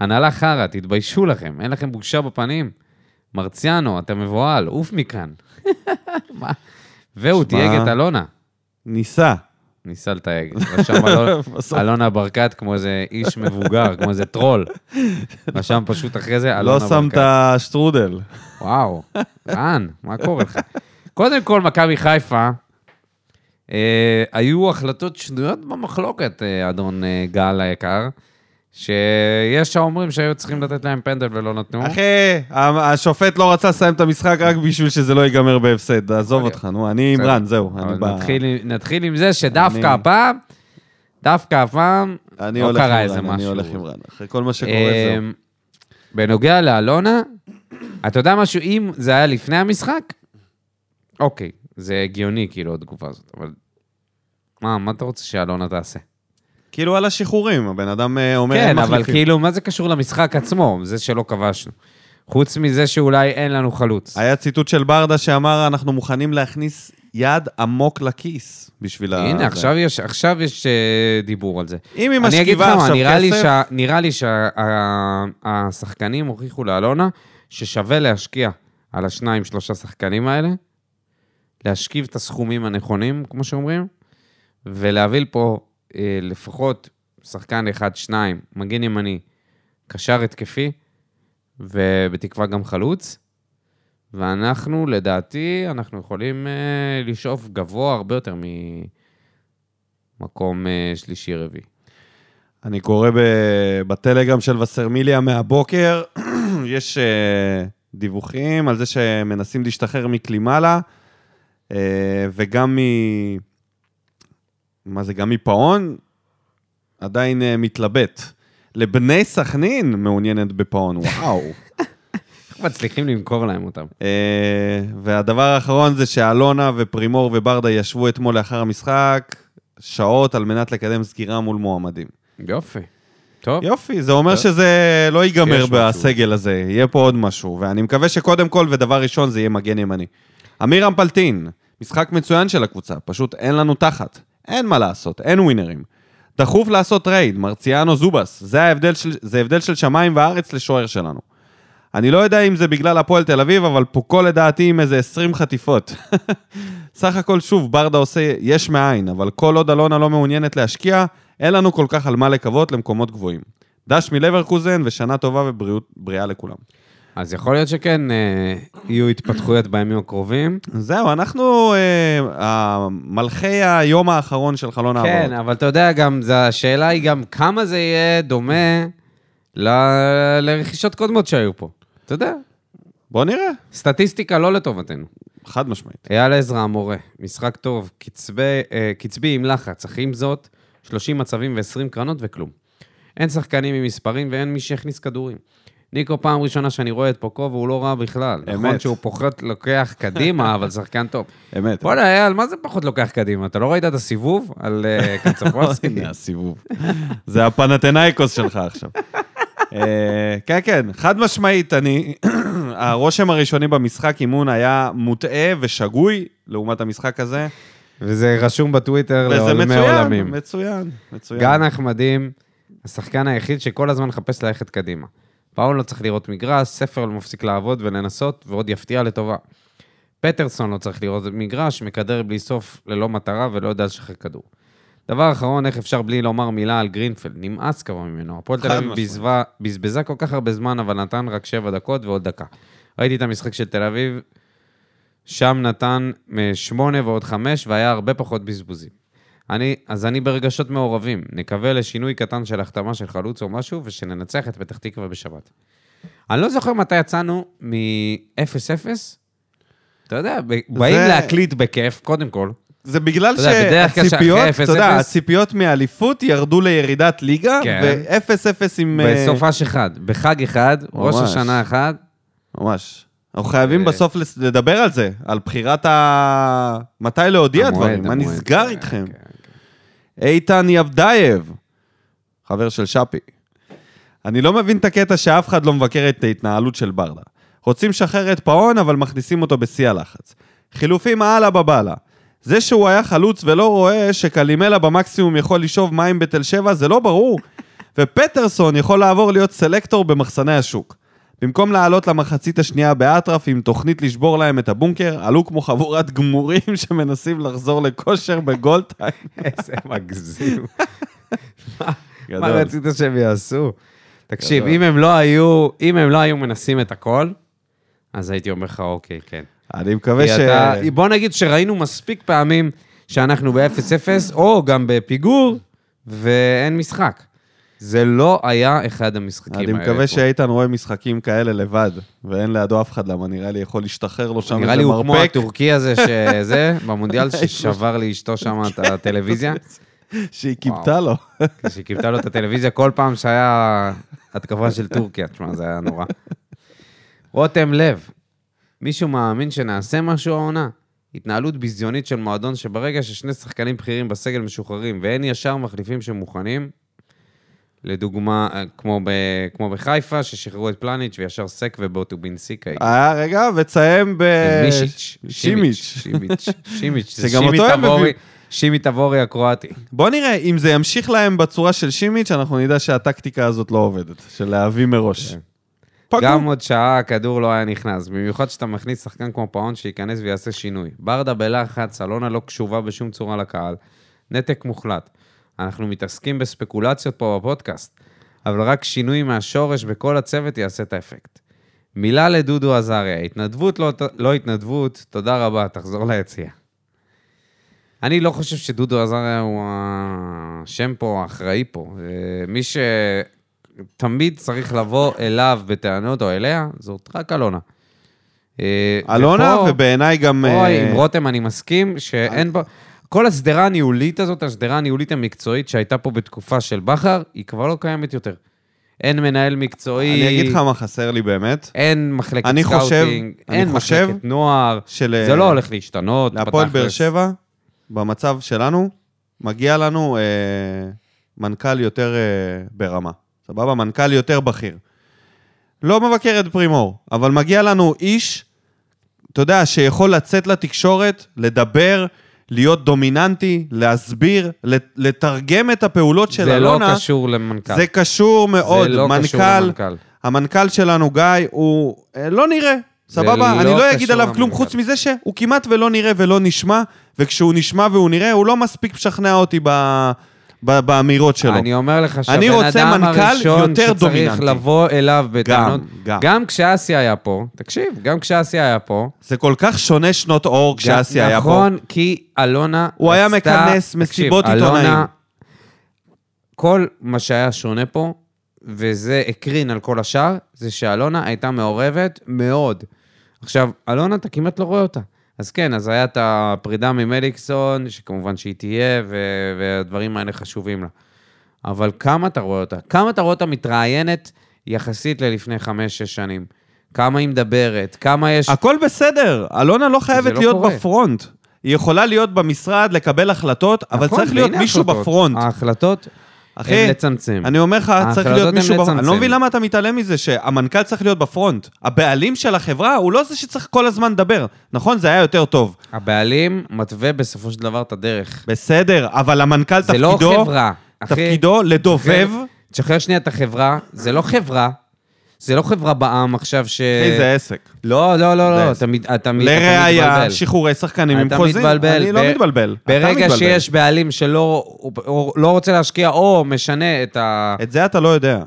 הנהלה חרא, תתביישו לכם, אין לכם בושה בפנים. מרציאנו, אתה מבוהל, עוף מכאן. מה? והוא. תייג את אלונה. ניסה. ניסה לתייג. רשם אלונה, ברקת כמו איזה איש מבוגר, כמו איזה טרול. רשם פשוט אחרי זה אלונה לא ברקת. שמת שטרודל. וואו, רן, מה קורה לך? קודם כל, מכבי חיפה, אה, היו החלטות שנויות במחלוקת, אה, אדון אה, גל היקר. שיש האומרים שהיו צריכים לתת להם פנדל ולא נתנו. אחי, השופט לא רצה לסיים את המשחק רק בשביל שזה לא ייגמר בהפסד. עזוב יכול אותך, נו, אני בסדר. אימרן, זהו. נתחיל, עם זה שדווקא הפעם, דווקא הפעם, אני לא קרה עם איזה רן, אני משהו. הולך עם רן. אחרי כל מה שקורה, זהו. אמ, בנוגע לאלונה, אתה יודע משהו, אם זה היה לפני המשחק, אוקיי, זה הגיוני, כאילו, התגובה הזאת, אבל... מה, מה אתה רוצה שאלונה תעשה? כאילו על השחרורים, הבן אדם אה, אומר, כן, הם אבל מחליפים. כאילו, מה זה קשור למשחק עצמו? זה שלא כבשנו. חוץ מזה שאולי אין לנו חלוץ. היה ציטוט של ברדה שאמר, אנחנו מוכנים להכניס יד עמוק לכיס בשביל ה... הנה, זה." עכשיו יש, עכשיו יש אה, מה זה. אם היא אני אגיד לך משכיבה עכשיו נראה לי כסף, שה- נראה לי שהשחקנים הוכיחו לאלונה ששווה להשקיע על השניים, שלושה שחקנים האלה, להשכיב את הסכומים הנכונים, כמו שאומרים, ולהביא פה אה, לפחות שחקן אחד, שניים, מגן ימני, קשר התקפי, ובתקווה גם חלוץ. ואנחנו, לדעתי, אנחנו יכולים אה, לשאוף גבוה הרבה יותר ממקום אה, שלישי-רביעי. אני קורא בטלגרם של וסרמיליה מהבוקר, יש אה, דיווחים על זה שמנסים להשתחרר מקלימלה, אה, וגם מ... מה זה, גם מפאון, עדיין אה, מתלבט. לבני סכנין מעוניינת בפאון, וואו. איך מצליחים למכור להם אותם? אה, והדבר האחרון זה שאלונה ופרימור וברדה ישבו אתמול לאחר המשחק שעות על מנת לקדם סגירה מול מועמדים. יופי. טוב. יופי, זה אומר טוב. שזה לא ייגמר יש משהו. בסגל הזה, יהיה פה עוד משהו, ואני מקווה שקודם כל, ודבר ראשון, זה יהיה מגן ימני. אמיר אמפלטין, משחק מצוין של הקבוצה, פשוט אין לנו תחת. אין מה לעשות, אין ווינרים. דחוף לעשות רייד, מרציאנו זובס, זה ההבדל של, זה הבדל של שמיים וארץ לשוער שלנו. אני לא יודע אם זה בגלל הפועל תל אביב, אבל פוקו לדעתי עם איזה 20 חטיפות. סך הכל, שוב, ברדה עושה יש מאין, אבל כל עוד אלונה לא מעוניינת להשקיע, אין לנו כל כך על מה לקוות למקומות גבוהים. דש מלברקוזן ושנה טובה ובריאה לכולם. אז יכול להיות שכן אה, יהיו התפתחויות בימים הקרובים. זהו, אנחנו אה, מלכי היום האחרון של חלון העברות. כן, אבל אתה יודע, גם, זה- השאלה היא גם כמה זה יהיה דומה ל- לרכישות קודמות שהיו פה. אתה יודע, בוא נראה. סטטיסטיקה לא לטובתנו. חד משמעית. אייל עזרא המורה, משחק טוב, קצבי, אה, קצבי עם לחץ, אך עם זאת, 30 מצבים ו-20 קרנות וכלום. אין שחקנים עם מספרים ואין מי שיכניס כדורים. ניקו, פעם ראשונה שאני רואה את פוקו והוא לא רע בכלל. אמת. נכון שהוא פחות לוקח קדימה, אבל שחקן טוב. אמת. בוא'נה, אייל, מה זה פחות לוקח קדימה? אתה לא ראית את הסיבוב על אה, קצפרוסקי? הנה הסיבוב. זה הפנתנאיקוס שלך עכשיו. אה, כן, כן, חד משמעית, אני... הרושם הראשוני במשחק אימון היה מוטעה ושגוי לעומת המשחק הזה, וזה רשום בטוויטר וזה לעולמי מצוין, עולמים. מצוין, מצוין. גן נחמדים, השחקן היחיד שכל הזמן מחפש ללכת קדימה. פאול לא צריך לראות מגרש, ספר לא מפסיק לעבוד ולנסות, ועוד יפתיע לטובה. פטרסון לא צריך לראות מגרש, מקדר בלי סוף ללא מטרה ולא יודע לשחרר כדור. דבר אחרון, איך אפשר בלי לומר מילה על גרינפלד? נמאס כבר ממנו. הפועל תל אביב בזבזה כל כך הרבה זמן, אבל נתן רק שבע דקות ועוד דקה. ראיתי את המשחק של תל אביב, שם נתן שמונה ועוד חמש, והיה הרבה פחות בזבוזים. אני, אז אני ברגשות מעורבים. נקווה לשינוי קטן של החתמה של חלוץ או משהו, ושננצח את פתח תקווה בשבת. אני לא זוכר מתי יצאנו מ-0-0. אתה יודע, באים זה- להקליט בכיף, קודם כל. זה בגלל שהציפיות, אתה יודע, 0-0 הציפיות מאליפות ירדו לירידת ליגה, כן. ו-0-0 עם... אה, בסופש אחד, בחג אחד, ראש. השנה אחד. ממש. אנחנו חייבים אה, בסוף לדבר על זה, על בחירת ה... מתי להודיע דברים, מה נסגר כן, איתכם? איתן יבדייב, חבר של שפי. אני לא מבין את הקטע שאף אחד לא מבקר את ההתנהלות של ברדה. רוצים לשחרר את פאון, אבל מכניסים אותו בשיא הלחץ. חילופים הלאה בבאללה. זה שהוא היה חלוץ ולא רואה שקלימלה במקסימום יכול לשאוב מים בתל שבע, זה לא ברור. ופטרסון יכול לעבור להיות סלקטור במחסני השוק. במקום לעלות למחצית השנייה באטרף עם תוכנית לשבור להם את הבונקר, עלו כמו חבורת גמורים שמנסים לחזור לכושר בגולדטיים. איזה מגזים. מה. רצית שהם יעשו? תקשיב. אם הם לא היו, אם הם לא היו מנסים את הכל, אז הייתי אומר לך, אוקיי, כן. אני מקווה ש... אתה, בוא נגיד שראינו מספיק פעמים שאנחנו ב-0-0, או גם בפיגור, ואין משחק. זה לא היה אחד המשחקים אני האלה. מקווה פה. שאיתן רואה משחקים כאלה לבד, ואין לידו אף אחד, למה נראה לי יכול להשתחרר לו שם נראה איזה לי הוא כמו מרפק, הטורקי הזה, שזה, במונדיאל, ששבר לאשתו שם את הטלוויזיה. שהיא כיבתה לו. שהיא כיבתה לו את הטלוויזיה כל פעם שהיה התקפה של טורקיה. תשמע, זה היה נורא. רותם לב, מישהו מאמין שנעשה משהו העונה? התנהלות ביזיונית של מועדון שברגע ששני שחקנים בכירים בסגל משוחררים ואין ישר מחליפים שמוכנים, לדוגמה, אה, כמו, ב, כמו בחיפה, ששחררו את פלניץ' וישר סק ובוטובינסיקה. אה, רגע, ותסיים ב... מישיץ'. שימיץ'. שימיץ'. שימיץ'. זה גם אותו הם מביאים. שימי תבורי הקרואטי. בוא נראה, אם זה ימשיך להם בצורה של שימיץ', אנחנו נדע שהטקטיקה הזאת לא עובדת, של להביא מראש. כן. פגעו. גם עוד שעה הכדור לא היה נכנס, במיוחד שאתה מכניס שחקן כמו פאון שייכנס ויעשה שינוי. ברדה בלחץ, אלונה לא קשובה בשום צורה לקהל. נתק מוחלט. אנחנו מתעסקים בספקולציות פה בפודקאסט, אבל רק שינוי מהשורש בכל הצוות יעשה את האפקט. מילה לדודו עזריה, התנדבות לא, לא התנדבות, תודה רבה, תחזור ליציאה. אני לא חושב שדודו עזריה הוא השם פה, האחראי פה. אה, מי שתמיד צריך לבוא אליו בטענות או אליה, זאת רק אלונה. אה, אלונה, ופה- ובעיניי גם... פה אה, עם רותם אני מסכים שאין בה... כל השדרה הניהולית הזאת, השדרה הניהולית המקצועית שהייתה פה בתקופה של בכר, היא כבר לא קיימת יותר. אין מנהל מקצועי, אני אגיד לך מה חסר לי באמת. אין מחלקת אני חושב- סקאוטינג, אני אין חושב מחלקת נוער, של... זה לא הולך להשתנות. להפועל באר. שבע, במצב שלנו, מגיע לנו אה, מנכ"ל יותר אה, ברמה. סבבה? מנכ"ל יותר בכיר. לא מבקר את פרימור, אבל מגיע לנו איש, אתה יודע, שיכול לצאת לתקשורת, לדבר, להיות דומיננטי, להסביר, לת- לתרגם את הפעולות של זה לא אלונה. קשור למנכ"ל. זה קשור מאוד. זה לא קשור מנכ"ל, למנכ"ל. המנכ"ל שלנו, גיא, הוא אה, לא נראה. סבבה? לא אני לא אגיד קשור עליו כלום למנכ"ל. חוץ מזה שהוא כמעט ולא נראה ולא נשמע, וכשהוא נשמע והוא נראה, הוא לא מספיק משכנע אותי ב... באמירות שלו. אני אומר לך שהבן אדם מנכ"ל הראשון יותר שצריך דומיננטי. לבוא אליו בטענות, גם. גם כשאסי היה פה, תקשיב, גם כשאסי היה פה, זה כל כך שונה שנות אור כשאסי היה פה. נכון, כי אלונה הוא היה מכנס מסיבות עיתונאים. כל מה שהיה שונה פה, וזה הקרין על כל השאר, זה שאלונה הייתה מעורבת מאוד. עכשיו, אלונה, אתה כמעט לא רואה אותה. אז כן, אז היה את הפרידה ממליקסון, שכמובן שהיא תהיה, ו- והדברים האלה חשובים לה. אבל כמה אתה רואה אותה? כמה אתה רואה אותה מתראיינת יחסית ללפני חמש-שש שנים? כמה היא מדברת? כמה יש... הכל בסדר, אלונה לא חייבת לא להיות קורה. בפרונט. היא יכולה להיות במשרד, לקבל החלטות, אבל נכון, צריך להיות מישהו ההחלטות. בפרונט. ההחלטות אחי, הן לצמצם. אני אומר לך, צריך להיות מישהו בפרונט. אני. לא מבין למה אתה מתעלם מזה שהמנכ"ל צריך להיות בפרונט. הבעלים של החברה הוא לא זה שצריך כל הזמן לדבר. נכון? זה היה יותר טוב. הבעלים מתווה בסופו של דבר את הדרך. בסדר, אבל המנכ"ל זה לא תפקידו, חברה. אחי, תפקידו לדובב. תשחרר שנייה את החברה, זה לא חברה. זה לא חברה בעם עכשיו ש... אחי, זה עסק. לא, לא, לא, לא, עסק. אתה מת- אתה מת- אתה לראיה, מתבלבל. שחרורי שחקנים עם אתה חוזים. מתבלבל. אני לא מתבלבל. אתה ברגע מתבלבל. שיש בעלים שלא לא רוצה להשקיע או משנה את ה... את זה אתה לא יודע.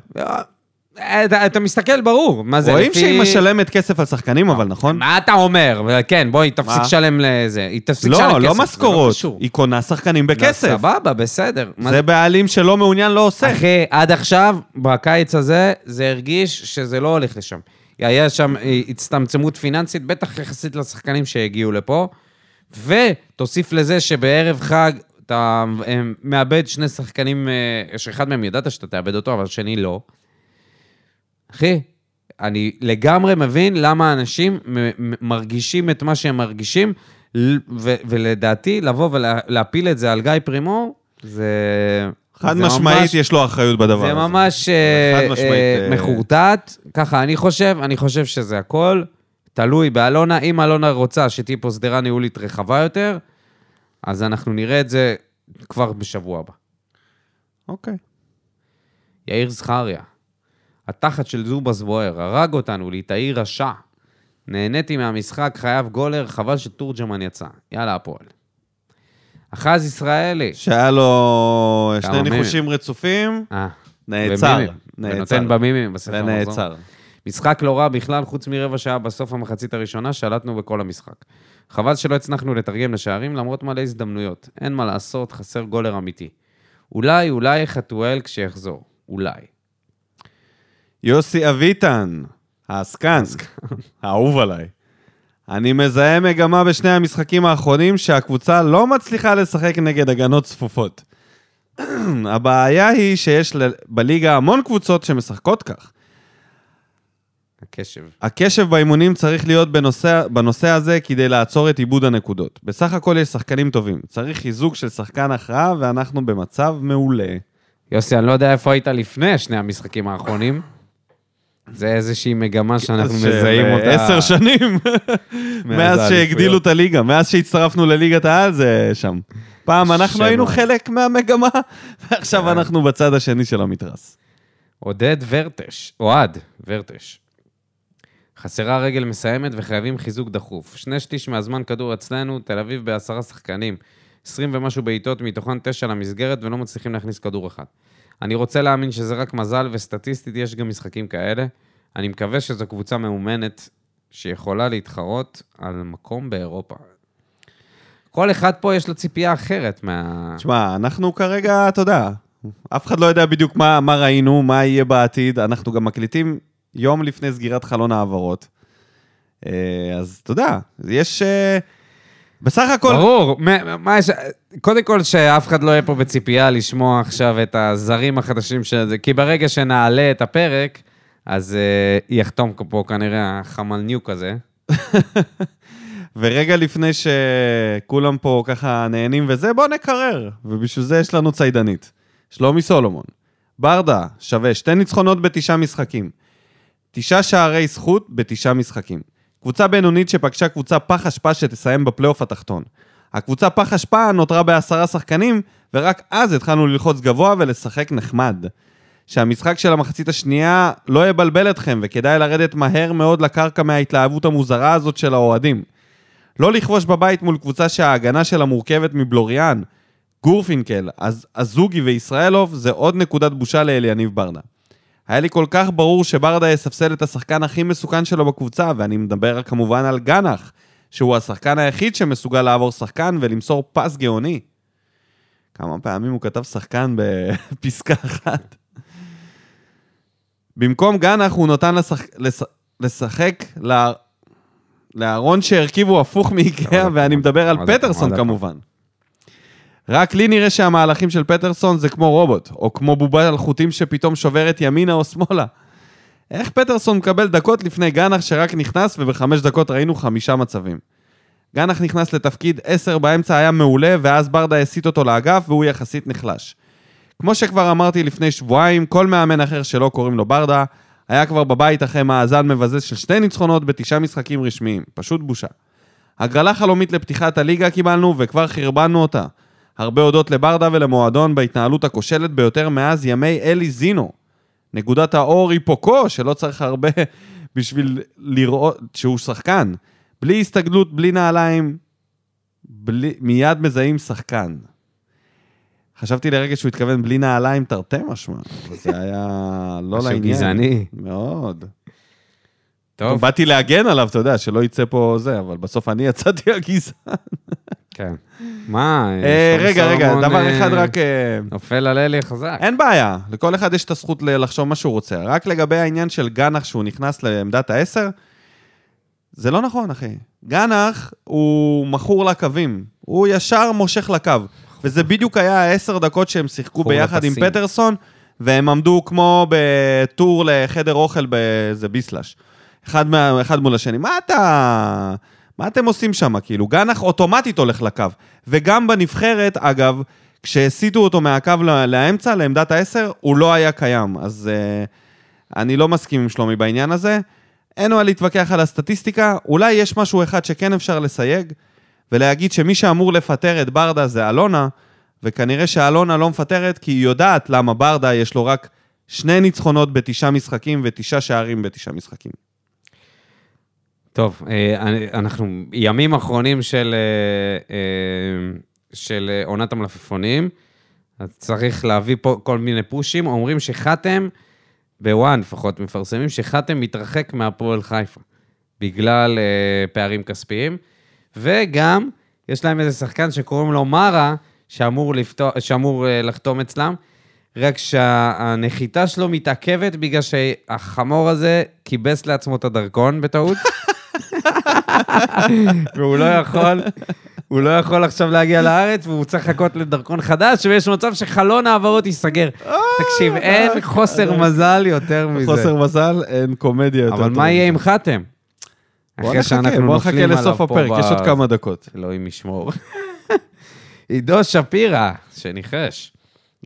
אתה, אתה מסתכל ברור, מה זה רואים לפי... שהיא משלמת כסף על שחקנים, אבל נכון? מה אתה אומר? כן, בואי, תפסיק מה? לשלם לזה. היא תפסיק לשלם כסף. לא, לא זה משכורות. היא קונה שחקנים בכסף. סבבה, בסדר. מה זה בעלים שלא מעוניין לא עושה. אחי, עד עכשיו, בקיץ הזה, זה הרגיש שזה לא הולך לשם. היה שם אה, הצטמצמות פיננסית, בטח יחסית לשחקנים שהגיעו לפה, ותוסיף לזה שבערב חג אתה אה, מאבד שני שחקנים, אה, שאחד מהם ידעת שאתה תאבד אותו, אבל השני לא. אחי, אני לגמרי מבין למה אנשים מרגישים את מה שהם מרגישים, ו- ולדעתי, לבוא ולהפיל את זה על גיא פרימור, זה... חד זה משמעית ממש- יש לו אחריות בדבר זה הזה. ממש אה, חד משמעית, אה, אה, מחורטט. ככה אני חושב, אני חושב שזה הכל. תלוי באלונה. אם אלונה רוצה שתהיה פה שדרה ניהולית רחבה יותר, אז אנחנו נראה את זה כבר בשבוע הבא. אוקיי. יאיר זכריה, התחת של זובס בוער, הרג אותנו, ליטאי רשע. נהניתי מהמשחק, חייב גולר, חבל שתורג'מן יצא. יאללה, הפועל. אחז ישראלי. שהיה לו שני כמה ניחושים רצופים, אה, נעצר. במימים. נעצר. ונותן במימים בספר המחזור. ונעצר. משחק לא רע בכלל, חוץ מרבע שעה בסוף המחצית הראשונה, שלטנו בכל המשחק. חבל שלא הצלחנו לתרגם לשערים, למרות מלא הזדמנויות. אין מה לעשות, חסר גולר אמיתי. אולי, אולי חתואל כשיחזור. אולי. יוסי אביטן, העסקן, האהוב עליי. אני מזהה מגמה בשני המשחקים האחרונים שהקבוצה לא מצליחה לשחק נגד הגנות צפופות. הבעיה היא שיש בליגה המון קבוצות שמשחקות כך. הקשב. הקשב באימונים צריך להיות בנושא, בנושא הזה כדי לעצור את עיבוד הנקודות. בסך הכל יש שחקנים טובים. צריך חיזוק של שחקן הכרעה, ואנחנו במצב מעולה. יוסי, אני לא יודע איפה היית לפני שני המשחקים האחרונים. זה איזושהי מגמה שאנחנו של, מזהים אותה. עשר שנים, מאז. שהגדילו את הליגה, מאז שהצטרפנו לליגת העל זה שם. פעם אנחנו. היינו חלק מהמגמה, ועכשיו כן. אנחנו בצד השני של המתרס. עודד ורטש, אוהד ורטש. חסרה רגל מסיימת וחייבים חיזוק דחוף. שני שליש מהזמן כדור אצלנו, תל אביב בעשרה שחקנים. 20 ומשהו בעיטות, מתוכן תשע למסגרת, ולא מצליחים להכניס כדור אחד. אני רוצה להאמין שזה רק מזל, וסטטיסטית יש גם משחקים כאלה. אני מקווה שזו קבוצה מאומנת שיכולה להתחרות על מקום באירופה. כל אחד פה יש לו ציפייה אחרת מה... תשמע, אנחנו כרגע, אתה יודע, אף אחד לא יודע בדיוק מה, מה ראינו, מה יהיה בעתיד. אנחנו גם מקליטים יום לפני סגירת חלון העברות. אה, אז אתה יודע, יש... אה, בסך הכל... ברור, מה, מה יש... קודם כל שאף אחד לא יהיה פה בציפייה לשמוע עכשיו את הזרים החדשים של זה, כי ברגע שנעלה את הפרק, אז uh, יחתום פה כנראה החמלניוק הזה. ורגע לפני שכולם פה ככה נהנים וזה, בואו נקרר. ובשביל זה יש לנו ציידנית. שלומי סולומון. ברדה שווה שתי ניצחונות בתשעה משחקים. תשעה שערי זכות בתשעה משחקים. קבוצה בינונית שפגשה קבוצה פח אשפה שתסיים בפלייאוף התחתון. הקבוצה פח אשפה נותרה בעשרה שחקנים, ורק אז התחלנו ללחוץ גבוה ולשחק נחמד. שהמשחק של המחצית השנייה לא יבלבל אתכם, וכדאי לרדת מהר מאוד לקרקע מההתלהבות המוזרה הזאת של האוהדים. לא לכבוש בבית מול קבוצה שההגנה שלה מורכבת מבלוריאן, גורפינקל, אז אזוגי וישראלוב זה עוד נקודת בושה לאליניב ברדה. היה לי כל כך ברור שברדה יספסל את השחקן הכי מסוכן שלו בקבוצה, ואני מדבר כמובן על גנח, שהוא השחקן היחיד שמסוגל לעבור שחקן ולמסור פס גאוני. כמה פעמים הוא כתב שחקן בפסקה אחת. במקום גנח הוא נתן לשח... לש... לשחק ל... לארון שהרכיבו הפוך מאיקאה, ואני מדבר על פטרסון. כמובן. רק לי נראה שהמהלכים של פטרסון זה כמו רובוט, או כמו בובה על חוטים שפתאום שוברת ימינה או שמאלה. איך פטרסון מקבל דקות לפני גנח שרק נכנס ובחמש דקות ראינו חמישה מצבים? גנח נכנס לתפקיד 10 באמצע היה מעולה, ואז ברדה הסיט אותו לאגף והוא יחסית נחלש. כמו שכבר אמרתי לפני שבועיים, כל מאמן אחר שלא קוראים לו ברדה, היה כבר בבית אחרי מאזן מבזה של שתי ניצחונות בתשעה משחקים רשמיים. פשוט בושה. הגרלה חלומית לפתיחת הליגה קיבלנו, וכבר חרבנו אותה. הרבה הודות לברדה ולמועדון בהתנהלות הכושלת ביותר מאז ימי אלי זינו. נקודת האור היא פוקו, שלא צריך הרבה בשביל לראות שהוא שחקן. בלי הסתגלות, בלי נעליים, בלי... מיד מזהים שחקן. חשבתי לרגע שהוא התכוון בלי נעליים תרתי משמע, אבל זה היה לא משהו לעניין. גזעני. מאוד. טוב, באתי להגן עליו, אתה יודע, שלא יצא פה זה, אבל בסוף אני יצאתי הגזען. כן. מה, אה, רגע, רגע, דבר אה, אחד רק... אה, נופל על אלי חזק. אין בעיה, לכל אחד יש את הזכות לחשוב מה שהוא רוצה. רק לגבי העניין של גנח שהוא נכנס לעמדת העשר, זה לא נכון, אחי. גנח הוא מכור לקווים. הוא ישר מושך לקו. וזה בדיוק היה העשר דקות שהם שיחקו ביחד עם. פטרסון, והם עמדו כמו בטור לחדר אוכל באיזה. אחד, מה, אחד מול השני. מה אתה... מה אתם עושים שם? כאילו, גנח אוטומטית הולך לקו. וגם בנבחרת, אגב, כשהסיטו אותו מהקו לאמצע, לעמדת העשר, הוא לא היה קיים. אז uh, אני לא מסכים עם שלומי בעניין הזה. אין מה להתווכח על הסטטיסטיקה, אולי יש משהו אחד שכן אפשר לסייג, ולהגיד שמי שאמור לפטר את ברדה זה אלונה, וכנראה שאלונה לא מפטרת כי היא יודעת למה ברדה יש לו רק שני ניצחונות בתשעה משחקים ותשעה שערים בתשעה משחקים. טוב, אה, אנחנו ימים אחרונים של, אה, אה, של עונת המלפפונים, אז צריך להביא פה כל מיני פושים. אומרים שחתם, בוואן לפחות מפרסמים, שחתם מתרחק מהפועל חיפה, בגלל פערים כספיים, וגם יש להם איזה שחקן שקוראים לו מארה, שאמור, לפתוח, שאמור לחתום אצלם, רק שהנחיתה שלו מתעכבת בגלל שהחמור הזה כיבס לעצמו את הדרכון בטעות. והוא לא יכול, הוא לא יכול עכשיו להגיע לארץ, והוא צריך לחכות לדרכון חדש, ויש מצב שחלון העברות ייסגר. תקשיב, אין חוסר מזל יותר מזה. חוסר מזל, אין קומדיה יותר אבל מה יהיה. עם חתם? בוא אחרי נחכה, שאנחנו בוא נופלים נחכה עליו לסוף פה הפרק, יש עוד כמה דקות. אלוהים ישמור. עידו שפירא, שניחש.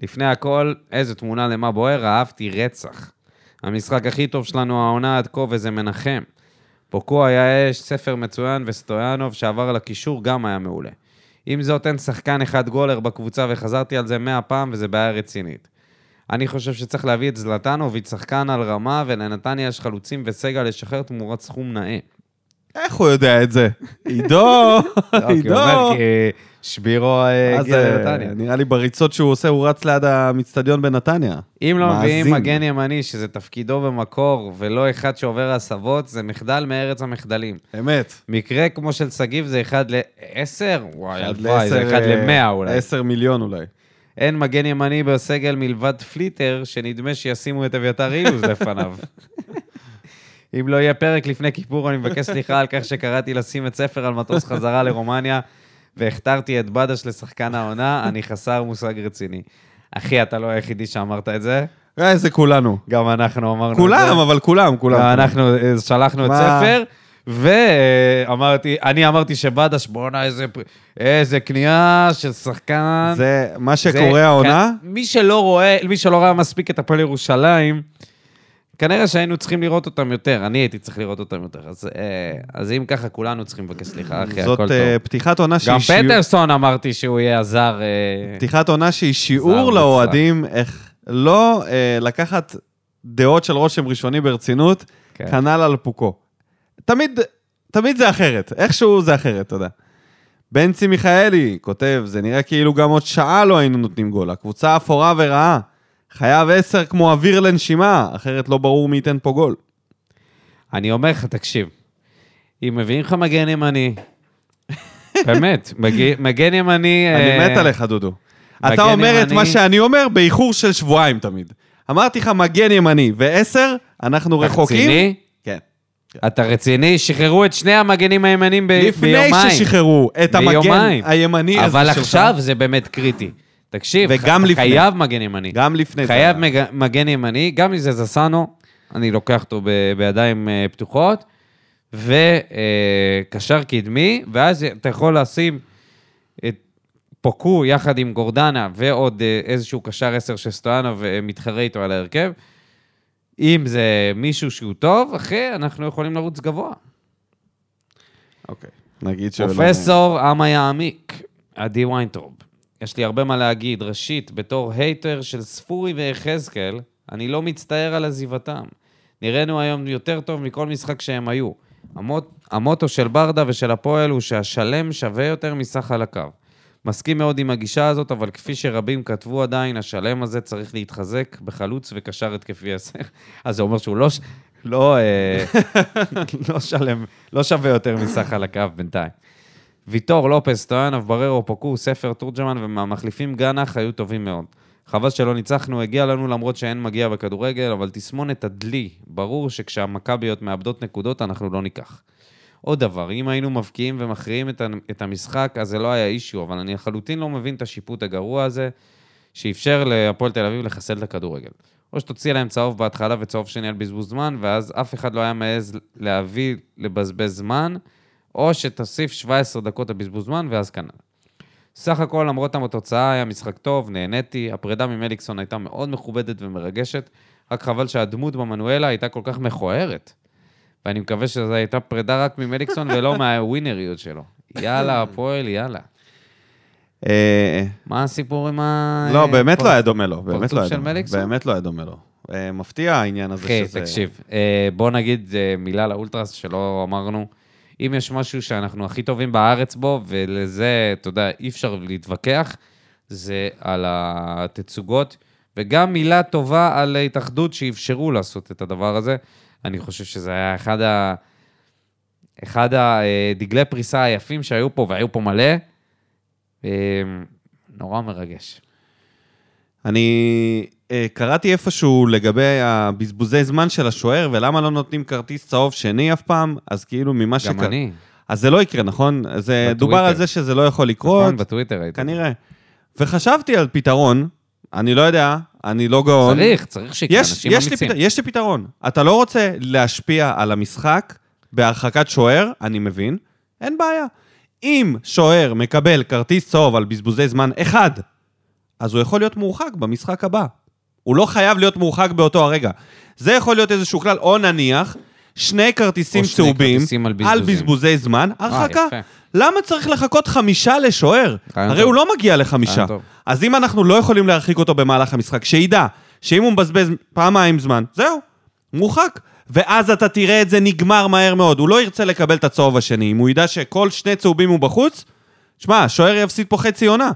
לפני הכל, איזה תמונה למה בוער, אהבתי רצח. המשחק הכי טוב שלנו העונה עד כה, וזה מנחם. פוקו היה אש, ספר מצוין, וסטויאנוב שעבר לקישור גם היה מעולה. עם זאת, אין שחקן אחד גולר בקבוצה, וחזרתי על זה מאה פעם, וזו בעיה רצינית. אני חושב שצריך להביא את זלטנוביץ', שחקן על רמה, ולנתניה יש חלוצים וסגל לשחרר תמורת סכום נאה. איך הוא יודע את זה? עידו, לא, עידו. שבירו אה, מה הגיע זה? לנתניה. נראה לי בריצות שהוא עושה, הוא רץ ליד המצטדיון בנתניה. אם לא מביאים. מגן ימני, שזה תפקידו במקור, ולא אחד שעובר הסבות, זה מחדל מארץ המחדלים. אמת. מקרה כמו של שגיב זה 1 ל-10? וואי, אחד הלוואי, זה לעשר, 1 ל-100 אה, אולי. 10 מיליון אולי. אין מגן ימני בסגל מלבד פליטר, שנדמה שישימו את אביתר אילוז לפניו. אם לא יהיה פרק לפני כיפור, אני מבקש סליחה על כך שקראתי לשים את ספר על מטוס חזרה לרומניה, והכתרתי את בדש לשחקן העונה, אני חסר מושג רציני. אחי, אתה לא היחידי שאמרת את זה, אה, זה כולנו. גם אנחנו אמרנו את זה. כולם, אבל כולם, כולם. אנחנו אה, שלחנו את מה? ספר, ואמרתי, אני אמרתי שבדש, בואנה, איזה, איזה קנייה של שחקן. זה מה זה- שקורה העונה. כן, מי שלא רואה, מי שלא ראה מספיק את הפועל ירושלים, כנראה שהיינו צריכים לראות אותם יותר, אני הייתי צריך לראות אותם יותר. אז, אה, אז אם ככה, כולנו צריכים לבקש סליחה, אחי, זאת הכל אה, טוב. פתיחת עונה שהיא גם שיעור- פטרסון אמרתי שהוא יהיה הזר. אה, פתיחת עונה שהיא שיעור. לאוהדים איך לא אה, לקחת דעות של רושם ראשוני ברצינות, כן. כנ"ל על פוקו. תמיד, תמיד זה אחרת, איכשהו זה אחרת, יודע. בנצי מיכאלי כותב, זה נראה כאילו גם עוד שעה לא היינו נותנים גול. הקבוצה אפורה ורעה. חייב עשר כמו אוויר לנשימה, אחרת לא ברור מי ייתן פה גול. אני אומר לך, תקשיב, אם מביאים לך מגן ימני, באמת, מג- מגן ימני... אני אה, מת עליך, דודו. אתה אומר את מה שאני אומר באיחור של שבועיים תמיד. אמרתי לך מגן ימני ועשר, אנחנו רחוקים. רציני? כן. אתה רציני? שחררו את שני המגנים הימנים ב- לפני ביומיים. ששחררו את המגן ביומיים. הימני הזה אבל שלך. עכשיו זה באמת קריטי. תקשיב, וגם אתה לפני. חייב מגן ימני. גם לפני זה. חייב מג... מגן ימני, גם אם זה זסנו, אני לוקח אותו ב... בידיים אה, פתוחות, וקשר קדמי, ואז אתה יכול לשים את פוקו יחד עם גורדנה ועוד אה, איזשהו קשר עשר שסטויאנוב אה, מתחרה איתו על ההרכב. אם זה מישהו שהוא טוב, אחי, אנחנו יכולים לרוץ גבוה. אוקיי. נגיד שלא... פרופסור עמה יעמיק, עדי ויינטרוב. יש לי הרבה מה להגיד. ראשית, בתור הייטר של ספורי ויחזקאל, אני לא מצטער על עזיבתם. נראינו היום יותר טוב מכל משחק שהם היו. המוט, המוטו של ברדה ושל הפועל הוא שהשלם שווה יותר מסך חלקיו. מסכים מאוד עם הגישה הזאת, אבל כפי שרבים כתבו עדיין, השלם הזה צריך להתחזק בחלוץ וקשר התקפי עשר. אז זה אומר שהוא לא, לא, אה, לא שלם, לא שווה יותר מסך חלקיו בינתיים. ויטור, לופס, סטויאנוב, בררו, פוקו, ספר, תורג'מן ומהמחליפים גנח היו טובים מאוד. חבל שלא ניצחנו, הגיע לנו למרות שאין מגיע בכדורגל, אבל תסמונת הדלי, ברור שכשהמכביות מאבדות נקודות אנחנו לא ניקח. עוד דבר, אם היינו מבקיעים ומכריעים את המשחק, אז זה לא היה אישיו, אבל אני לחלוטין לא מבין את השיפוט הגרוע הזה, שאפשר להפועל תל אביב לחסל את הכדורגל. או שתוציא להם צהוב בהתחלה וצהוב שני על בזבוז זמן, ואז אף אחד לא היה מעז להביא לבזבז זמן, או שתוסיף 17 דקות לבזבוז זמן, ואז כנ"ל. סך הכל, למרות התוצאה, היה משחק טוב, נהניתי. הפרידה ממליקסון הייתה מאוד מכובדת ומרגשת, רק חבל שהדמות במנואלה הייתה כל כך מכוערת. ואני מקווה שזו הייתה פרידה רק ממליקסון ולא מהווינריות שלו. יאללה, הפועל, יאללה. אה, מה הסיפור עם ה... לא, באמת לא היה דומה לו. באמת פרצוף לא היה של דומה. מליקסון? באמת לא היה דומה לו. אה, מפתיע העניין הזה שזה... תקשיב, אה, בוא נגיד מילה לאולטרס שלא אמרנו. אם יש משהו שאנחנו הכי טובים בארץ בו, ולזה, אתה יודע, אי אפשר להתווכח, זה על התצוגות, וגם מילה טובה על ההתאחדות שאפשרו לעשות את הדבר הזה. אני חושב שזה היה אחד ה... אחד הדגלי פריסה היפים שהיו פה, והיו פה מלא. אה, נורא מרגש. אני קראתי איפשהו לגבי הבזבוזי זמן של השוער, ולמה לא נותנים כרטיס צהוב שני אף פעם, אז כאילו ממה גם אני. אז זה לא יקרה, נכון? זה בטוויטר. דובר על זה שזה לא יכול לקרות, נכון, בטוויטר ראיתי. כנראה. וחשבתי על פתרון, אני לא יודע, אני לא גאון. צריך, צריך שיקרה, יש, אנשים יש, לי אמיצים. פתר, יש לי פתרון. אתה לא רוצה להשפיע על המשחק בהרחקת שוער, אני מבין, אין בעיה. אם שוער מקבל כרטיס צהוב על בזבוזי זמן אחד, אז הוא יכול להיות מורחק במשחק הבא. הוא לא חייב להיות מורחק באותו הרגע. זה יכול להיות איזשהו כלל, או נניח, שני כרטיסים שני צהובים כרטיסים על על. בזבוזי זמן, הרחקה. יפה. למה צריך לחכות חמישה לשוער? הרי טוב. הוא לא מגיע לחמישה. אז אם אנחנו לא יכולים להרחיק אותו במהלך המשחק, שידע שאם הוא מבזבז פעמיים זמן, זהו, מורחק. ואז אתה תראה את זה נגמר מהר מאוד. הוא לא ירצה לקבל את הצהוב השני. אם הוא ידע שכל שני צהובים הוא בחוץ, שמע, השוער יפסיד פה חצי עונה.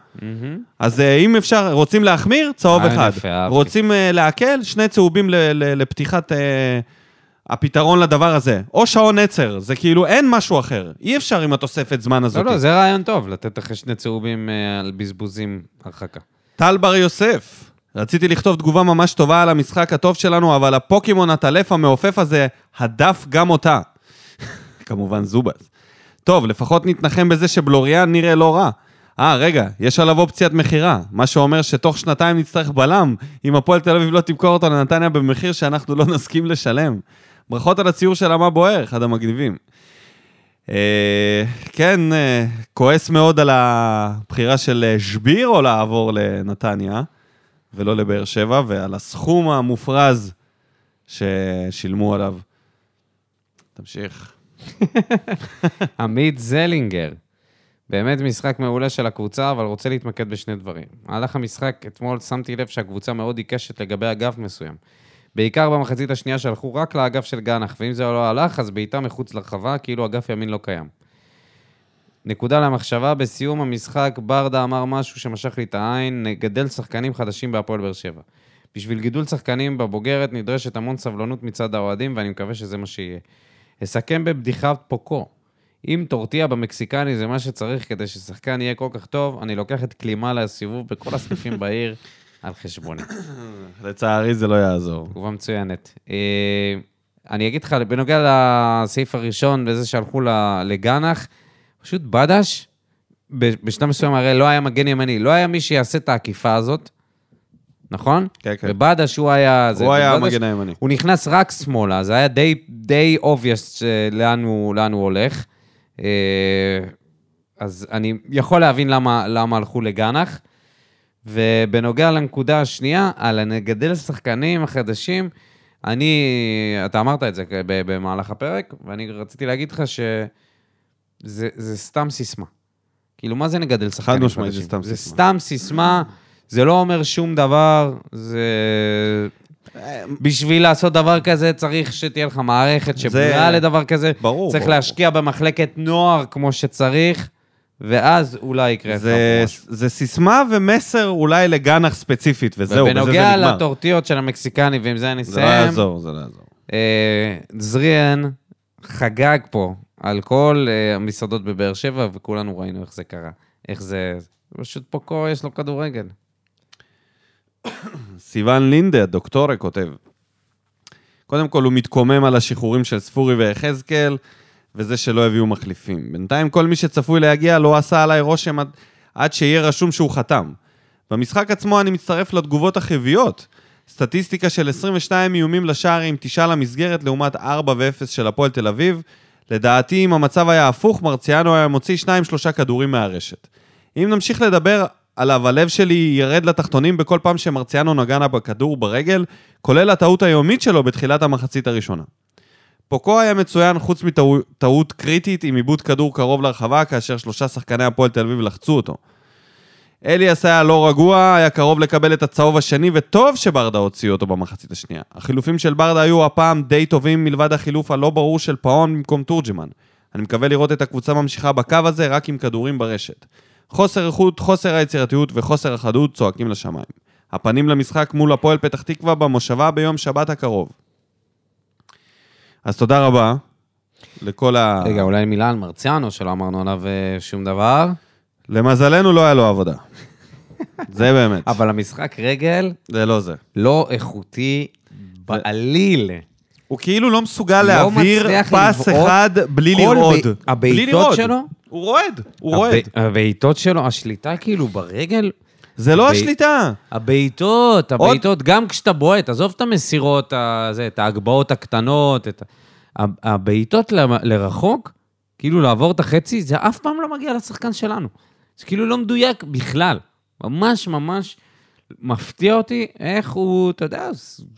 אז אה, אם אפשר, רוצים להחמיר, צהוב רעיון אחד. רוצים אה, להקל, שני צהובים לפתיחת אה, הפתרון לדבר הזה. או שעון עצר, זה כאילו אין משהו אחר. אי אפשר עם התוספת זמן הזאת. לא, לא, זה רעיון טוב, לתת אחרי שני צהובים אה, על בזבוזים הרחקה. טל בר יוסף, רציתי לכתוב תגובה ממש טובה על המשחק הטוב שלנו, אבל הפוקימון הטלף המעופף הזה הדף גם אותה. כמובן זובס. טוב, לפחות נתנחם בזה שבלוריאן נראה לא רע. אה, רגע, יש עליו אופציית מכירה, מה שאומר שתוך שנתיים נצטרך בלם, אם הפועל תל אביב לא תמכור אותו לנתניה במחיר שאנחנו לא נסכים לשלם. ברכות על הציור של המה בוער, אחד המגניבים. אה, כן, אה, כועס מאוד על הבחירה של אה, שבירו לעבור לנתניה, ולא לבאר שבע, ועל הסכום המופרז ששילמו עליו. תמשיך. עמית זלינגר. באמת משחק מעולה של הקבוצה, אבל רוצה להתמקד בשני דברים. במהלך המשחק אתמול שמתי לב שהקבוצה מאוד עיקשת לגבי אגף מסוים. בעיקר במחצית השנייה שהלכו רק לאגף של גנח, ואם זה לא הלך, אז בעיטה מחוץ לרחבה, כאילו אגף ימין לא קיים. נקודה למחשבה, בסיום המשחק ברדה אמר משהו שמשך לי את העין, נגדל שחקנים חדשים בהפועל באר שבע. בשביל גידול שחקנים בבוגרת נדרשת המון סבלנות מצד האוהדים, ואני מקווה שזה מה שיהיה. אסכם בבדיחת פוקו. אם טורטיה במקסיקני זה מה שצריך כדי ששחקן יהיה כל כך טוב, אני לוקח את קלימה לסיבוב בכל הסניפים בעיר על חשבוני. לצערי זה לא יעזור. תגובה מצוינת. אה, אני אגיד לך, בנוגע לסעיף הראשון, לזה שהלכו לגנח, פשוט בדש, בשלב מסוים הרי לא היה מגן ימני, לא היה מי שיעשה את העקיפה הזאת, נכון? כן, כן. ובדש הוא היה... זה, הוא היה המגן הימני. הוא נכנס רק שמאלה, זה היה די, די obvious לאן הוא, לאן הוא הולך. אה, אז אני יכול להבין למה, למה הלכו לגנח. ובנוגע לנקודה השנייה, על הנגדל שחקנים החדשים, אני, אתה אמרת את זה במהלך הפרק, ואני רציתי להגיד לך שזה זה סתם סיסמה. כאילו, מה זה נגדל שחקנים חדשים? משמעית, זה סתם זה סיסמה. סתם סיסמה, זה לא אומר שום דבר, זה... בשביל לעשות דבר כזה צריך שתהיה לך מערכת שבנויה לדבר כזה. ברור, צריך ברור. להשקיע במחלקת נוער כמו שצריך, ואז אולי יקרה זה. זה סיסמה ומסר אולי לגנח ספציפית, וזהו, בזה זה ובנוגע נגמר. לטורטיות של המקסיקני, ועם זה אני זה לא אסיים, יעזור, זה לא יעזור. אה, זריאן חגג פה על כל אה, המסעדות בבאר שבע, וכולנו ראינו איך זה קרה. איך זה... פשוט פוקו יש לו כדורגל. סיון לינדה, דוקטורה, כותב. קודם כל, הוא מתקומם על השחרורים של ספורי ויחזקאל, וזה שלא הביאו מחליפים. בינתיים, כל מי שצפוי להגיע לא עשה עליי רושם עד, עד שיהיה רשום שהוא חתם. במשחק עצמו אני מצטרף לתגובות החיוביות. סטטיסטיקה של 22 איומים לשער עם תשעה למסגרת לעומת 4 ו-0 של הפועל תל אביב. לדעתי, אם המצב היה הפוך, מרציאנו היה מוציא 2-3 כדורים מהרשת. אם נמשיך לדבר עליו, הלב שלי ירד לתחתונים בכל פעם שמרציאנו נגע בכדור ברגל, כולל הטעות היומית שלו בתחילת המחצית הראשונה. פוקו היה מצוין חוץ מטעות קריטית עם עיבוד כדור קרוב לרחבה, כאשר שלושה שחקני הפועל תל אביב לחצו אותו. אליאס היה לא רגוע, היה קרוב לקבל את הצהוב השני, וטוב שברדה הוציא אותו במחצית השנייה. החילופים של ברדה היו הפעם די טובים מלבד החילוף הלא ברור של פאון במקום תורג'מן. אני מקווה לראות את הקבוצה ממשיכה בקו הזה רק עם כדורים ברשת. חוסר איכות, חוסר היצירתיות וחוסר החדות צועקים לשמיים. הפנים למשחק מול הפועל פתח תקווה במושבה ביום שבת הקרוב. אז תודה רבה לכל ה... רגע, אולי מילה על מרציאנו, שלא אמרנו עליו אה, שום דבר. למזלנו לא היה לו עבודה. זה באמת. אבל המשחק רגל זה לא זה. לא איכותי בעליל. הוא כאילו לא מסוגל לא להעביר פס לבעוט. אחד בלי כל לרעוד. ב- בלי הבעיטות. שלו? הוא רועד, הוא רועד. הב- הבעיטות שלו, השליטה כאילו ברגל, זה לא השליטה. הבעיטות, הבעיטות, גם כשאתה בועט, עזוב את המסירות, את ההגבהות הקטנות, את הבעיטות לרחוק, כאילו לעבור את החצי, זה אף פעם לא מגיע לשחקן שלנו. זה כאילו לא מדויק בכלל. ממש ממש מפתיע אותי איך הוא, אתה יודע,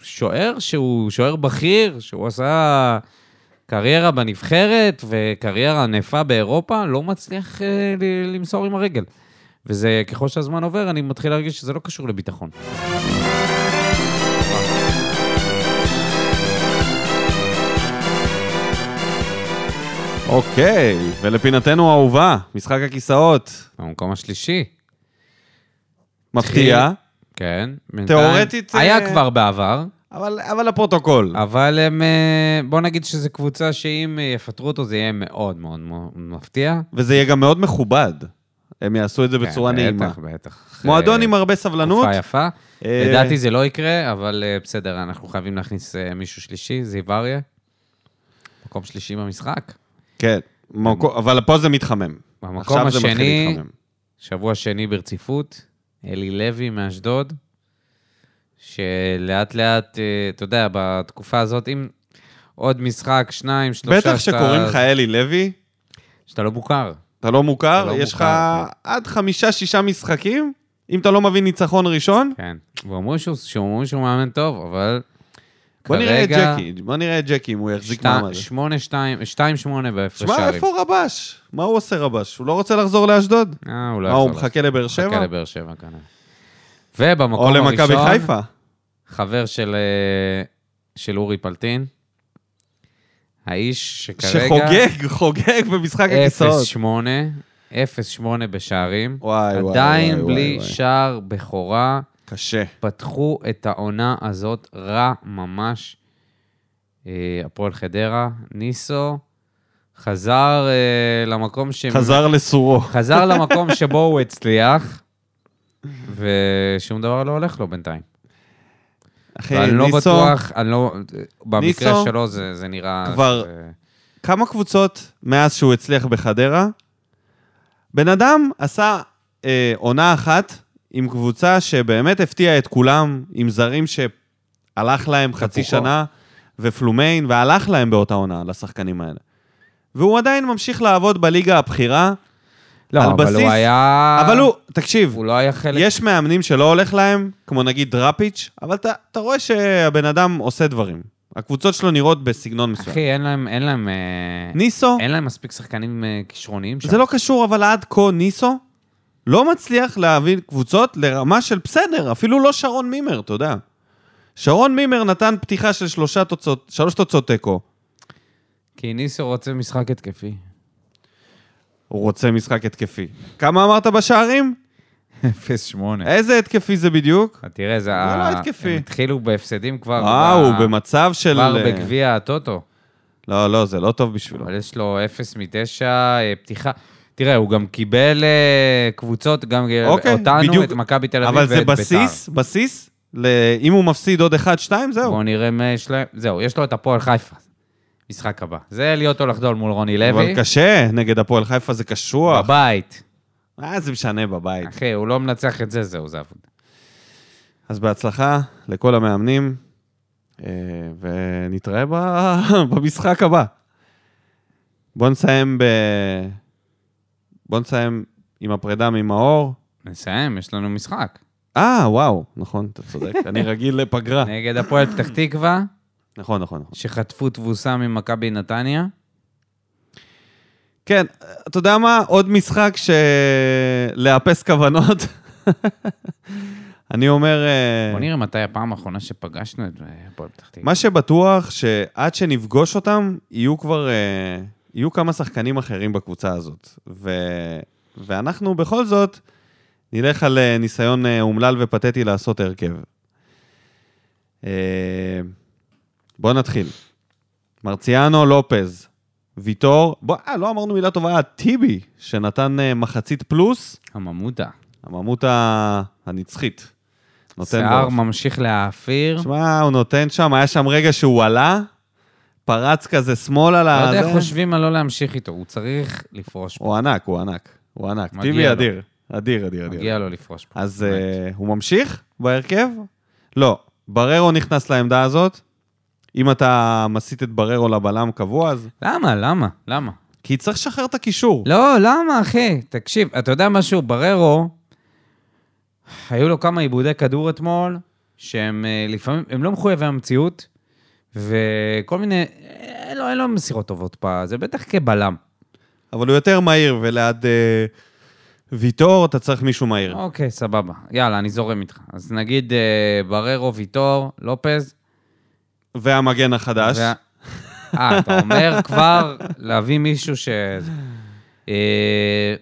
שוער שהוא שוער בכיר, שהוא עשה קריירה בנבחרת וקריירה ענפה באירופה, לא מצליח אה, ל- למסור עם הרגל. וזה, ככל שהזמן עובר, אני מתחיל להרגיש שזה לא קשור לביטחון. אוקיי, ולפינתנו האהובה, משחק הכיסאות. במקום השלישי, מפתיע, כן. בינתיים- תיאורטית, היה אה, כבר בעבר, אבל אבל לפרוטוקול. אבל הם... אה, בוא נגיד שזו קבוצה שאם אה, יפטרו אותו, זה יהיה מאוד מאוד מאוד מפתיע. וזה יהיה גם מאוד מכובד. הם יעשו את זה בצורה כן, נעימה. בטח, בטח. מועדון אה, עם הרבה סבלנות. תקופה יפה. אה, לדעתי זה לא יקרה, אבל אה, בסדר, אנחנו חייבים להכניס אה, מישהו שלישי, זיו אריה. מקום שלישי במשחק. כן, מקו- אבל פה זה מתחמם. במקום השני. שבוע שני ברציפות, אלי לוי מאשדוד, שלאט לאט, אה, אתה יודע, בתקופה הזאת, אם עוד משחק, שניים, שלושה, בטח שקוראים לך אלי לוי, שאתה לא מוכר. אתה לא מוכר, אתה לא יש לך מוכר, עד חמישה-שישה משחקים, אם אתה לא מביא ניצחון ראשון, כן. ואומרים שהוא, שאומרים שהוא מאמן טוב, אבל בוא נראה את כרגע, ג'קי, בוא נראה את ג'קי אם הוא יחזיק מעמד. שמונה, שתיים, שתיים, שמונה בהפרש שמע, שערים. איפה רבש? מה הוא עושה רבש? הוא לא רוצה לחזור לאשדוד? אה, הוא לא מה, הוא יחזור מחכה לבאר מחכה שבע? לבאר שבע כנראה. ובמקום או הראשון, למכבי חיפה? חבר של, אה, של אורי פלטין, האיש שכרגע... שחוגג, חוגג במשחק הכיסאות. 0-8, 0-8 בשערים. וואי, וואי, עדיין וואי, בלי וואי. שער בכורה. קשה. פתחו את העונה הזאת רע ממש. אה, הפועל חדרה, ניסו, חזר אה, למקום ש... חזר לסורו. חזר למקום שבו הוא הצליח, ושום דבר לא הולך לו בינתיים. אחי, לא ניסו, בטוח, אני לא... במקרה ניסו שלו זה, זה נראה... כבר- שזה- כמה קבוצות מאז שהוא הצליח בחדרה? בן אדם עשה אה, עונה אחת עם קבוצה שבאמת הפתיעה את כולם, עם זרים שהלך להם חצי. שנה, ופלומיין, והלך להם באותה עונה, לשחקנים האלה. והוא עדיין ממשיך לעבוד בליגה הבכירה, לא, על אבל בסיס- הוא היה... אבל הוא, תקשיב, הוא לא היה חלק... יש מאמנים שלא הולך להם, כמו נגיד דראפיץ', אבל אתה, אתה רואה שהבן אדם עושה דברים. הקבוצות שלו נראות בסגנון מסוים. אחי, אין להם... אין להם... אה, ניסו, אין להם מספיק שחקנים אה, כישרוניים שם. זה לא קשור, אבל עד כה ניסו לא מצליח להביא קבוצות לרמה של בסדר, אפילו לא שרון מימר, אתה יודע. שרון מימר נתן פתיחה של שלושה תוצאות, שלוש תוצאות תיקו. כי ניסו רוצה משחק התקפי. הוא רוצה משחק התקפי. כמה אמרת בשערים? 0-8. איזה התקפי זה בדיוק? תראה, זה... זה לא התקפי. הם התחילו בהפסדים כבר... אה, הוא במצב של... כבר בגביע הטוטו. לא, לא, זה לא טוב בשבילו. אבל יש לו 0 מ-9, פתיחה. תראה, הוא גם קיבל אה, קבוצות, גם אוקיי, אותנו, בדיוק. את מכבי תל אביב אבל ואת זה ביתר. בסיס, בסיס, ל- אם הוא מפסיד עוד 1-2, זהו. בואו נראה מה יש להם. זהו, יש לו את הפועל חיפה. משחק הבא. זה להיות או לחדול מול רוני אבל לוי. קשה, נגד הפועל חיפה זה קשוח. בבית. אה, זה משנה בבית. אחי, הוא לא מנצח את זה, זהו, זה עבודה. אז בהצלחה לכל המאמנים, אה, ונתראה ב- במשחק הבא. בואו נסיים ב... בואו נסיים עם הפרידה ממאור. נסיים, יש לנו משחק. אה, וואו, נכון, אתה צודק. אני רגיל לפגרה. נגד הפועל פתח תקווה, נכון, נכון, נכון. שחטפו תבוסה ממכבי נתניה. כן, אתה יודע מה? עוד משחק של לאפס כוונות. אני אומר... אה, בוא נראה מתי הפעם האחרונה שפגשנו את הפועל פתח תקווה. מה שבטוח, שעד שנפגוש אותם, יהיו כבר, אה, יהיו כמה שחקנים אחרים בקבוצה הזאת. ו... ואנחנו בכל זאת נלך על אה, ניסיון אומלל ופתטי לעשות הרכב. בואו נתחיל. מרציאנו לופז, ויטור, בוא, אה, לא אמרנו מילה טובה, טיבי, שנתן אה, מחצית פלוס, הממודה. הממות ה- הנצחית. נותן שיער בראש. ממשיך להאפיר. שמע, הוא נותן שם, היה שם רגע שהוא עלה, פרץ כזה שמאלה לא יודע איך. חושבים על לא להמשיך איתו, הוא צריך לפרוש פה. הוא ענק, הוא ענק. הוא ענק. טיבי. אדיר. אדיר, אדיר, אדיר. מגיע לו לפרוש פה. אז. אה, הוא ממשיך בהרכב? לא. בררו נכנס לעמדה הזאת. אם אתה מסיט את בררו לבלם קבוע, אז... למה? למה? למה? כי צריך לשחרר את הקישור. לא, למה, אחי? תקשיב, אתה יודע משהו? בררו, היו לו כמה עיבודי כדור אתמול, שהם אה, לפעמים, הם לא מחויבי המציאות, וכל מיני, אין לו, אין לו מסירות טובות פה, זה בטח כבלם. אבל הוא יותר מהיר, וליד אה, ויטור אתה צריך מישהו מהיר. אוקיי, סבבה. יאללה, אני זורם איתך. אז נגיד אה, בררו, ויטור, לופז. והמגן החדש. וה- אה, אתה אומר כבר להביא מישהו ש... אה,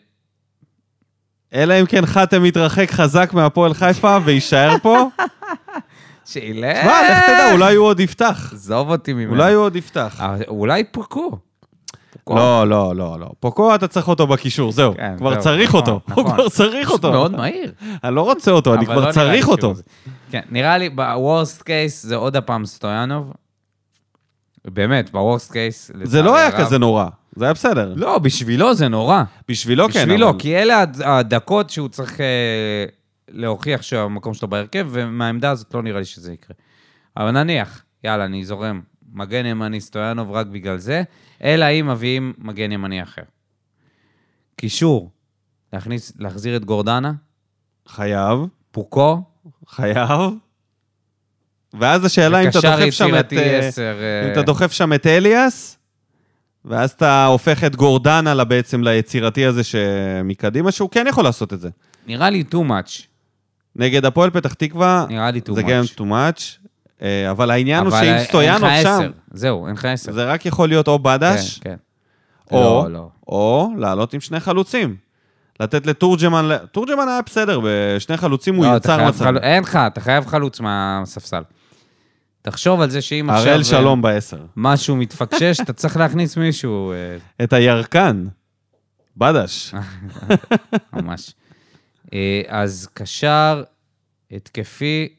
אלא אם כן חתם יתרחק חזק מהפועל חיפה ויישאר פה. שילך. תשמע, לך תדע, אולי הוא עוד יפתח. עזוב אותי ממנו. אולי הוא עוד יפתח. אה, אולי פוקו. פוקו. לא, לא, לא, לא. פוקו אתה צריך אותו בקישור, זהו. כן, כבר זהו, צריך נכון, אותו. הוא נכון. כבר צריך אותו. מאוד מהיר. אני לא רוצה אותו, אני כבר לא צריך אותו. כן, נראה לי בוורסט קייס זה עוד הפעם סטויאנוב. באמת, בוורסט קייס... זה לא היה כזה נורא, זה היה בסדר. לא, בשבילו זה נורא. בשבילו כן, בשבילו, אבל- כי אלה הד- הדקות שהוא צריך אה, להוכיח שהמקום שלו בהרכב, ומהעמדה הזאת לא נראה לי שזה יקרה. אבל נניח, יאללה, אני זורם. מגן ימני סטויאנוב רק בגלל זה, אלא אם מביאים מגן ימני אחר. קישור, להכניס, להחזיר את גורדנה, חייב, פוקו, חייב. ואז השאלה אם אתה דוחף שם את... אה, 10. אם אתה דוחף שם את אליאס, ואז אתה הופך את גורדנה בעצם ליצירתי הזה שמקדימה, שהוא כן יכול לעשות את זה. נראה לי too much. נגד הפועל פתח תקווה, נראה לי too זה much. גם too much, אה, אבל העניין הוא אבל שאם אין סטויאנוב לך שם, עשר. זהו, אין לך עשר. זה רק יכול להיות או בדש, כן, כן. או, לא, לא. או לעלות עם שני חלוצים. לתת לתורג'מן, תורג'מן היה בסדר, בשני חלוצים הוא לא, אתה יצר מצב. חל- אין לך, אתה חייב חלוץ מהספסל. תחשוב על זה שאם עכשיו... הראל אה, שלום בעשר. משהו מתפקשש, אתה צריך להכניס מישהו, אה, את הירקן, בדש. ממש. אה, אז קשר, התקפי...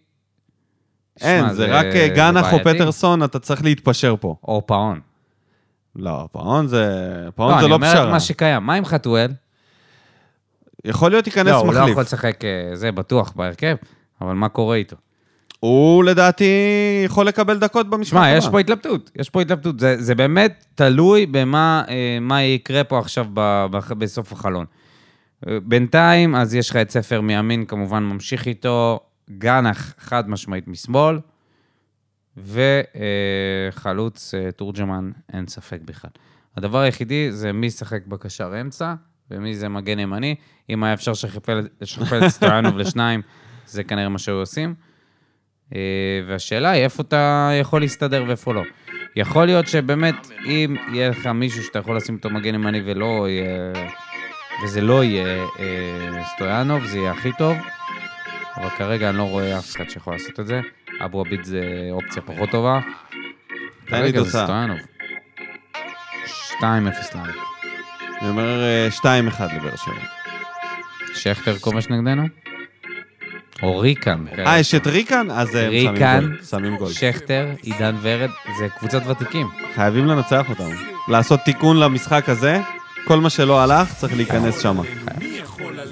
אין, שמע, זה רק אה, גנח או. פטרסון, אתה צריך להתפשר פה. או פאון. לא, פאון זה... פאון לא, זה אני לא אומר את פשרה. מה שקיים. מה עם חתואל? יכול להיות ייכנס לא, הוא לא מחליף. יכול לשחק, אה, זה בטוח, בהרכב, אבל מה קורה איתו? הוא לדעתי יכול לקבל דקות במשחק שמע, הבא. יש פה התלבטות, יש פה התלבטות. זה, זה באמת תלוי במה אה, מה יקרה פה עכשיו ב, ב, בסוף החלון. בינתיים, אז יש לך את ספר מימין, כמובן ממשיך איתו, גנח חד משמעית משמאל, וחלוץ אה, תורג'מן, אין ספק בכלל. הדבר היחידי זה מי ישחק בקשר אמצע, ומי זה מגן ימני. אם היה אפשר לשכפל את סטויאנוב לשניים, זה כנראה מה שהיו עושים. אה, והשאלה היא איפה אתה יכול להסתדר ואיפה לא. יכול להיות שבאמת, אם יהיה לך מישהו שאתה יכול לשים אותו מגן ימני ולא יהיה... וזה לא יהיה אה, סטויאנוב, זה יהיה הכי טוב. אבל כרגע אני לא רואה אף אחד שיכול לעשות את זה. אבו עביד זה אופציה פחות טובה. תן לי כרגע זה תוצאה. סטויאנוב. 2-0 לנו. אני אומר אה, 2-1 לבאר שבע. שכטר כובש נגדנו? או ריקן. אה, יש את ריקן? אז אה, הם שמים ריקן, גול. שמים גול. שכטר, עידן ורד, זה קבוצת ותיקים. חייבים לנצח אותם. לעשות תיקון למשחק הזה, כל מה שלא הלך צריך להיכנס שם.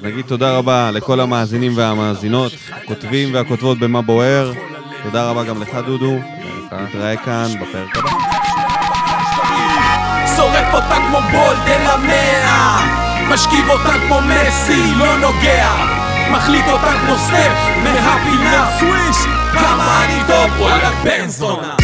נגיד תודה רבה לכל המאזינים והמאזינות, הכותבים והכותבות במה בוער. תודה רבה גם לך, דודו. נתראה כאן בפרק הבא. שורף אותה כמו בולדן המאה, משכיב אותה כמו מסי, לא נוגע, מחליט אותה כמו סטף, מהפינה סוויש, כמה אני טוב, וואלה בן זונה.